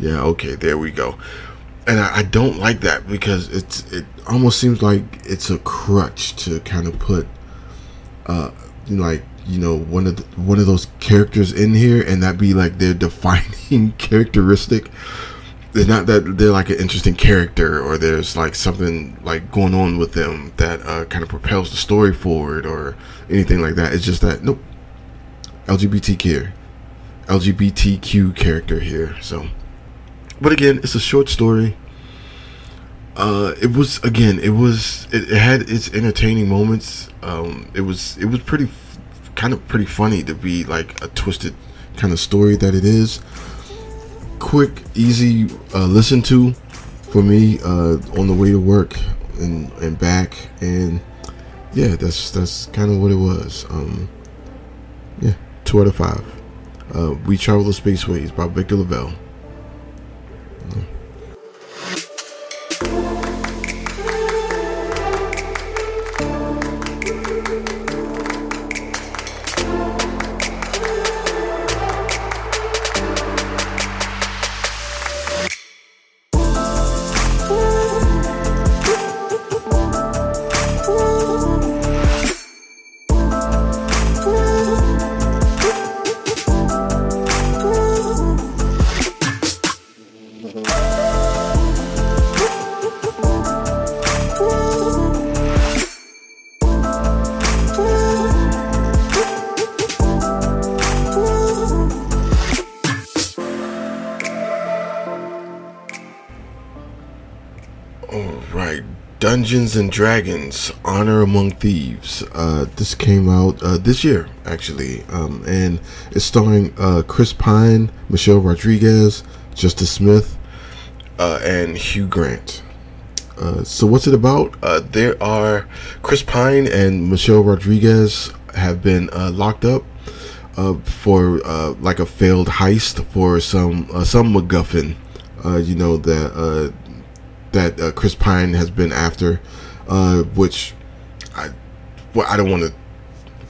yeah okay there we go. And I, I, don't like that because it's it almost seems like it's a crutch to kind of put uh like you know one of the, one of those characters in here and that be like their defining characteristic it's not that they're like an interesting character or there's like something like going on with them that uh, kind of propels the story forward or anything like that it's just that nope lgbtq lgbtq character here so but again, it's a short story. Uh, it was again. It was. It, it had its entertaining moments. Um, it was. It was pretty, kind of pretty funny to be like a twisted kind of story that it is. Quick, easy, uh, listen to for me uh, on the way to work and and back, and yeah, that's that's kind of what it was. Um, yeah, two out of five. Uh, we travel the spaceways by Victor LaValle. Dungeons and Dragons: Honor Among Thieves. Uh, this came out uh, this year, actually, um, and it's starring uh, Chris Pine, Michelle Rodriguez, Justice Smith, uh, and Hugh Grant. Uh, so, what's it about? Uh, there are Chris Pine and Michelle Rodriguez have been locked up for like a failed heist for some some MacGuffin. you know that that uh, Chris Pine has been after, uh, which I well I don't want to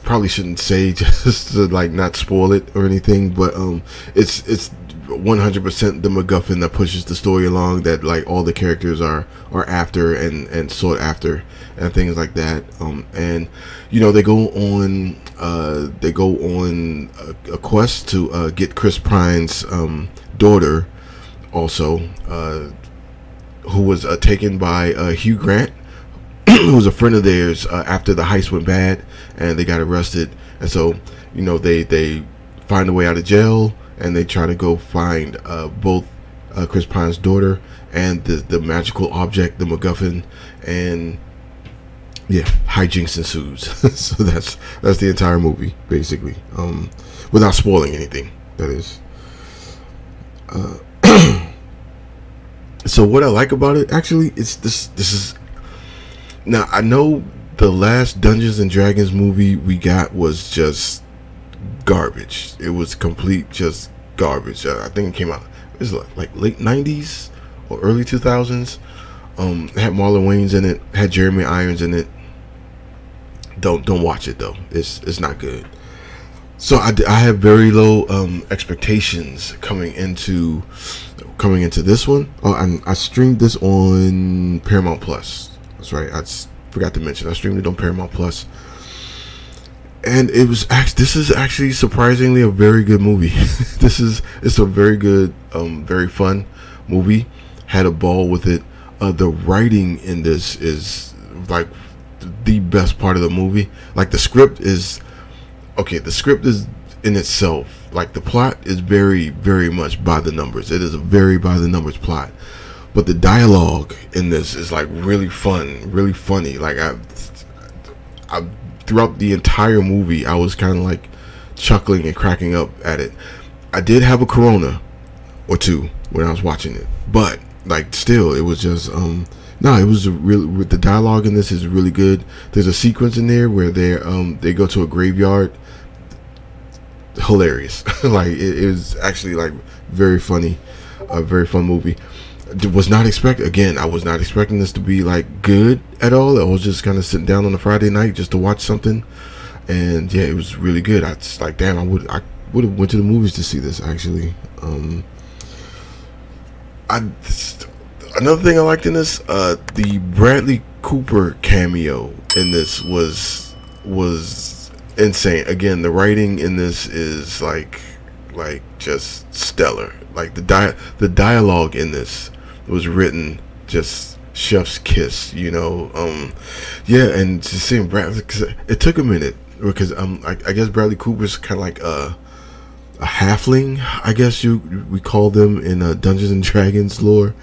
probably shouldn't say just to like not spoil it or anything, but um, it's it's 100% the MacGuffin that pushes the story along that like all the characters are are after and and sought after and things like that. Um, and you know they go on uh they go on a, a quest to uh, get Chris Pine's um daughter also uh who was uh, taken by uh, Hugh Grant, who was a friend of theirs uh, after the heist went bad and they got arrested. And so, you know, they they find a way out of jail and they try to go find uh, both uh, Chris Pine's daughter and the the magical object, the MacGuffin, and yeah, hijinks ensues. so that's that's the entire movie basically, um, without spoiling anything. That is. So what I like about it actually it's this this is now I know the last Dungeons and Dragons movie we got was just garbage. It was complete just garbage. Uh, I think it came out it was like, like late nineties or early two thousands. Um, had Marlon Wayans in it, had Jeremy Irons in it. Don't don't watch it though. It's it's not good. So I, I have very low um, expectations coming into coming into this one. Oh, and I streamed this on Paramount Plus. That's right. I forgot to mention I streamed it on Paramount Plus, and it was actually this is actually surprisingly a very good movie. this is it's a very good, um, very fun movie. Had a ball with it. Uh, the writing in this is like the best part of the movie. Like the script is okay, the script is in itself like the plot is very very much by the numbers. It is a very by the numbers plot. But the dialogue in this is like really fun, really funny. Like I I throughout the entire movie I was kind of like chuckling and cracking up at it. I did have a corona or two when I was watching it. But like still it was just um no, it was really the dialogue in this is really good. There's a sequence in there where they um they go to a graveyard hilarious. like it, it, was actually like very funny, a very fun movie. Was not expect again. I was not expecting this to be like good at all. I was just kind of sitting down on a Friday night just to watch something, and yeah, it was really good. I just like damn. I would I would have went to the movies to see this actually. Um, I another thing I liked in this, uh, the Bradley Cooper cameo in this was was insane. Again, the writing in this is like like just stellar. Like the di- the dialogue in this was written just chef's kiss, you know. Um yeah, and to see him Bradley it took a minute because um I, I guess Bradley Cooper's kind of like a a halfling, I guess you we call them in uh, Dungeons and Dragons lore.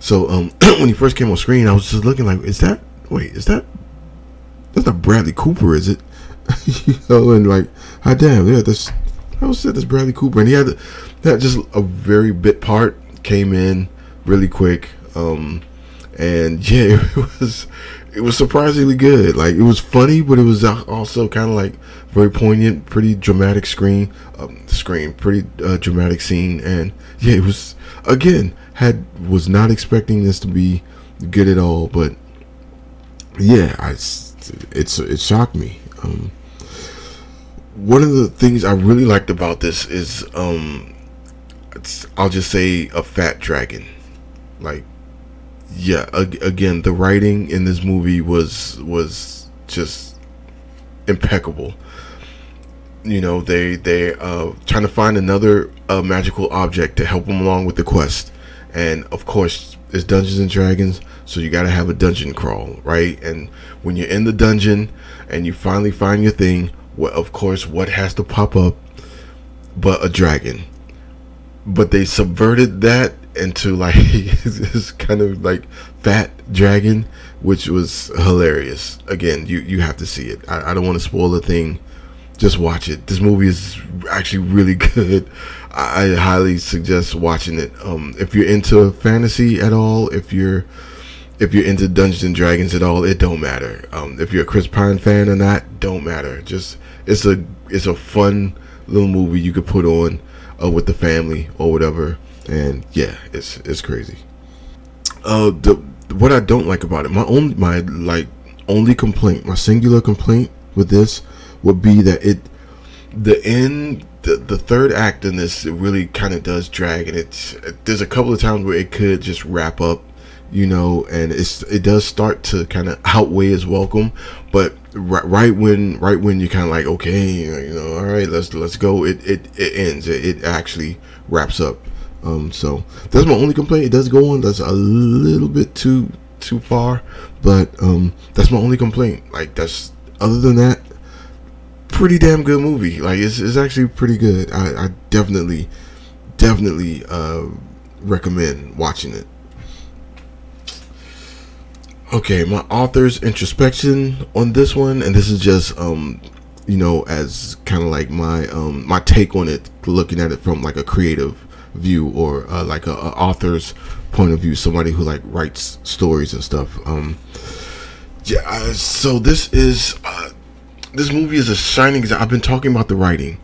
So um, when he first came on screen, I was just looking like, is that wait, is that that's not Bradley Cooper, is it? you know, and like, ah, damn, yeah, that's I was said that's Bradley Cooper, and he had that just a very bit part came in really quick, um, and yeah, it was it was surprisingly good. Like it was funny, but it was also kind of like very poignant, pretty dramatic screen, um, screen, pretty uh, dramatic scene, and yeah, it was again had was not expecting this to be good at all, but yeah, I it's it shocked me. Um, one of the things I really liked about this is um, I'll just say a fat dragon, like yeah, again, the writing in this movie was was just impeccable. You know, they they uh trying to find another uh, magical object to help them along with the quest, and of course, it's Dungeons and Dragons, so you got to have a dungeon crawl, right? And when you're in the dungeon and you finally find your thing, what of course, what has to pop up but a dragon? But they subverted that into like this kind of like fat dragon, which was hilarious. Again, you you have to see it. I, I don't want to spoil a thing. Just watch it. This movie is actually really good. I, I highly suggest watching it. Um, if you're into fantasy at all, if you're if you're into Dungeons and Dragons at all, it don't matter. Um, if you're a Chris Pine fan or not, don't matter. Just it's a it's a fun little movie you could put on uh, with the family or whatever and yeah, it's it's crazy. Uh, the what I don't like about it, my only my like only complaint, my singular complaint with this would be that it, the end, the, the third act in this, it really kind of does drag, and it's there's a couple of times where it could just wrap up, you know, and it's it does start to kind of outweigh its welcome, but right, right when right when you kind of like okay, you know, all right, let's let's go, it it, it ends, it, it actually wraps up um, so that's my only complaint. It does go on. That's a little bit too too far, but um, that's my only complaint. Like that's other than that, pretty damn good movie. Like it's, it's actually pretty good. I, I definitely definitely uh, recommend watching it. Okay, my author's introspection on this one, and this is just um, you know, as kind of like my um my take on it, looking at it from like a creative view or uh, like a, a, author's point of view, somebody who like writes stories and stuff. Um, yeah, uh, so this is uh, this movie is a shining. Example. I've been talking about the writing,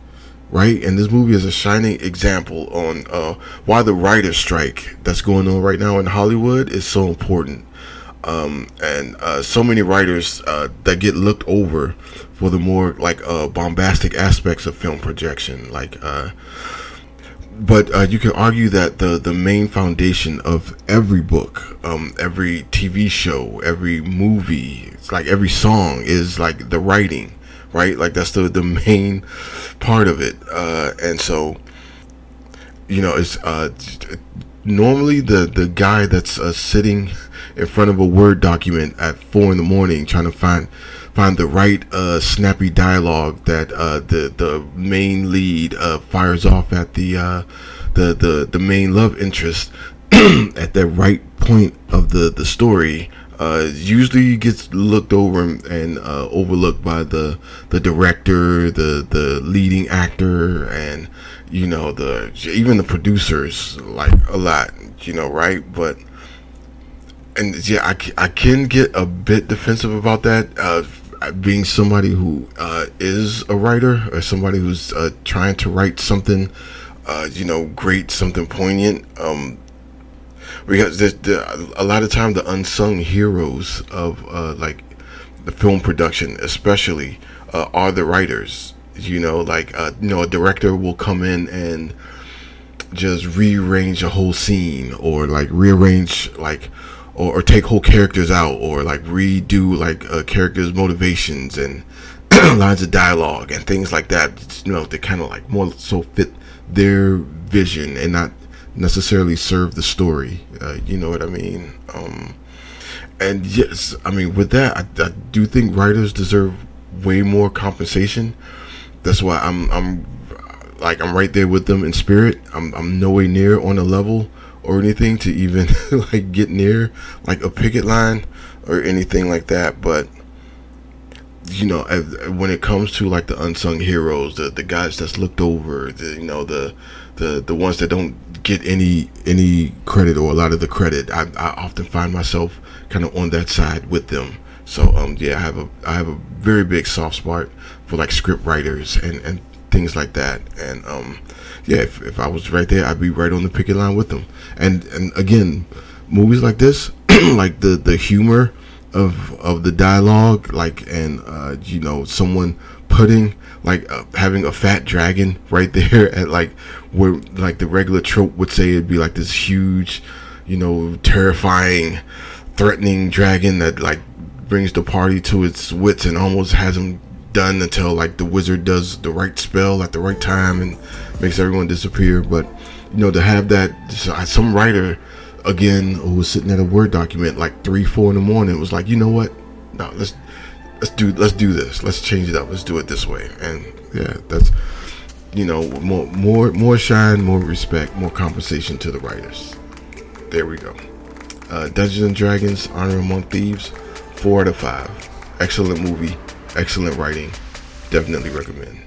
right? And this movie is a shining example on uh, why the writer strike that's going on right now in Hollywood is so important. Um, and uh, so many writers uh, that get looked over for the more like uh, bombastic aspects of film projection, like uh, but uh, you can argue that the the main foundation of every book, um, every TV show, every movie, it's like every song is like the writing, right? Like that's the the main part of it, uh, and so you know it's normally the the guy that's sitting in front of a word document at four in the morning trying to find find the right uh, snappy dialogue that uh, the the main lead uh, fires off at the uh, the the the main love interest at the right point of the the story. Uh, usually gets looked over and uh, overlooked by the the director, the the leading actor, and you know the even the producers like a lot, you know, right? But and yeah, I, I can get a bit defensive about that. Uh, being somebody who uh, is a writer or somebody who's uh, trying to write something, uh, you know, great, something poignant. Um, because there's the, a lot of time the unsung heroes of uh, like the film production, especially, uh, are the writers. You know, like you know, a director will come in and just rearrange a whole scene or like rearrange like or, or take whole characters out or like redo like a characters motivations and lines of dialogue and things like that. You know they kind of like more so fit their vision and not necessarily serve the story uh, you know what i mean? Um, and yes i mean with that I, I do think writers deserve way more compensation. That's why i'm i'm like i'm right there with them in spirit. I'm, I'm nowhere near on a level or anything to even like get near like a picket line or anything like that. But you know, when it comes to like the unsung heroes, the the guys that's looked over, the you know the the the ones that don't get any any credit or a lot of the credit, I, I often find myself kind of on that side with them. So um yeah, I have a I have a very big soft spot for like script writers and and things like that. And um yeah, if, if I was right there, I'd be right on the picket line with them. And and again, movies like this, like the the humor of of the dialogue, like and uh, you know someone putting like uh, having a fat dragon right there at like where like the regular trope would say it'd be like this huge, you know, terrifying, threatening dragon that like brings the party to its wits and almost has them done until like the wizard does the right spell at the right time and makes everyone disappear. But you know, to have that, some writer again who was sitting at a word document like three, four in the morning was like, you know what? No, let's let's do let's do this. Let's change it up. Let's do it this way. And yeah, that's you know more more more shine, more respect, more compensation to the writers. There we go. Uh, Dungeons and Dragons: Honor Among Thieves, four out of five. Excellent movie, excellent writing. Definitely recommend.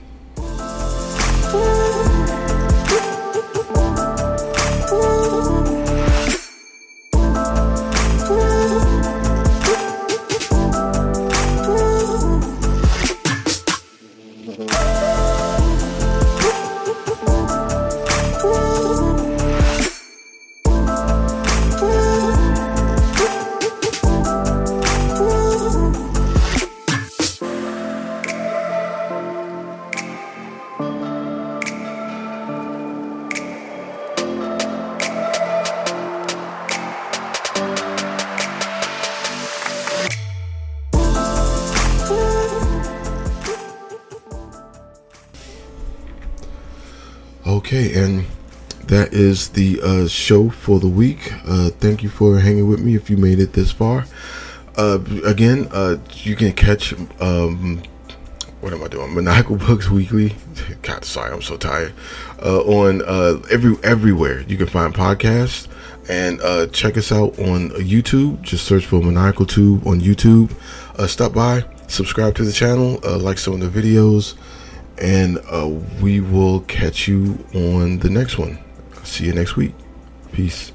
Show for the week. Uh, thank you for hanging with me if you made it this far. Uh, again, uh, you can catch um, what am I doing? Maniacal Books Weekly. God, sorry, I'm so tired. Uh, on uh, every everywhere you can find podcasts, and uh, check us out on YouTube. Just search for Maniacal Tube on YouTube. Uh, stop by, subscribe to the channel, uh, like some of the videos and uh, we will catch you on the next one. See you next week. Peace.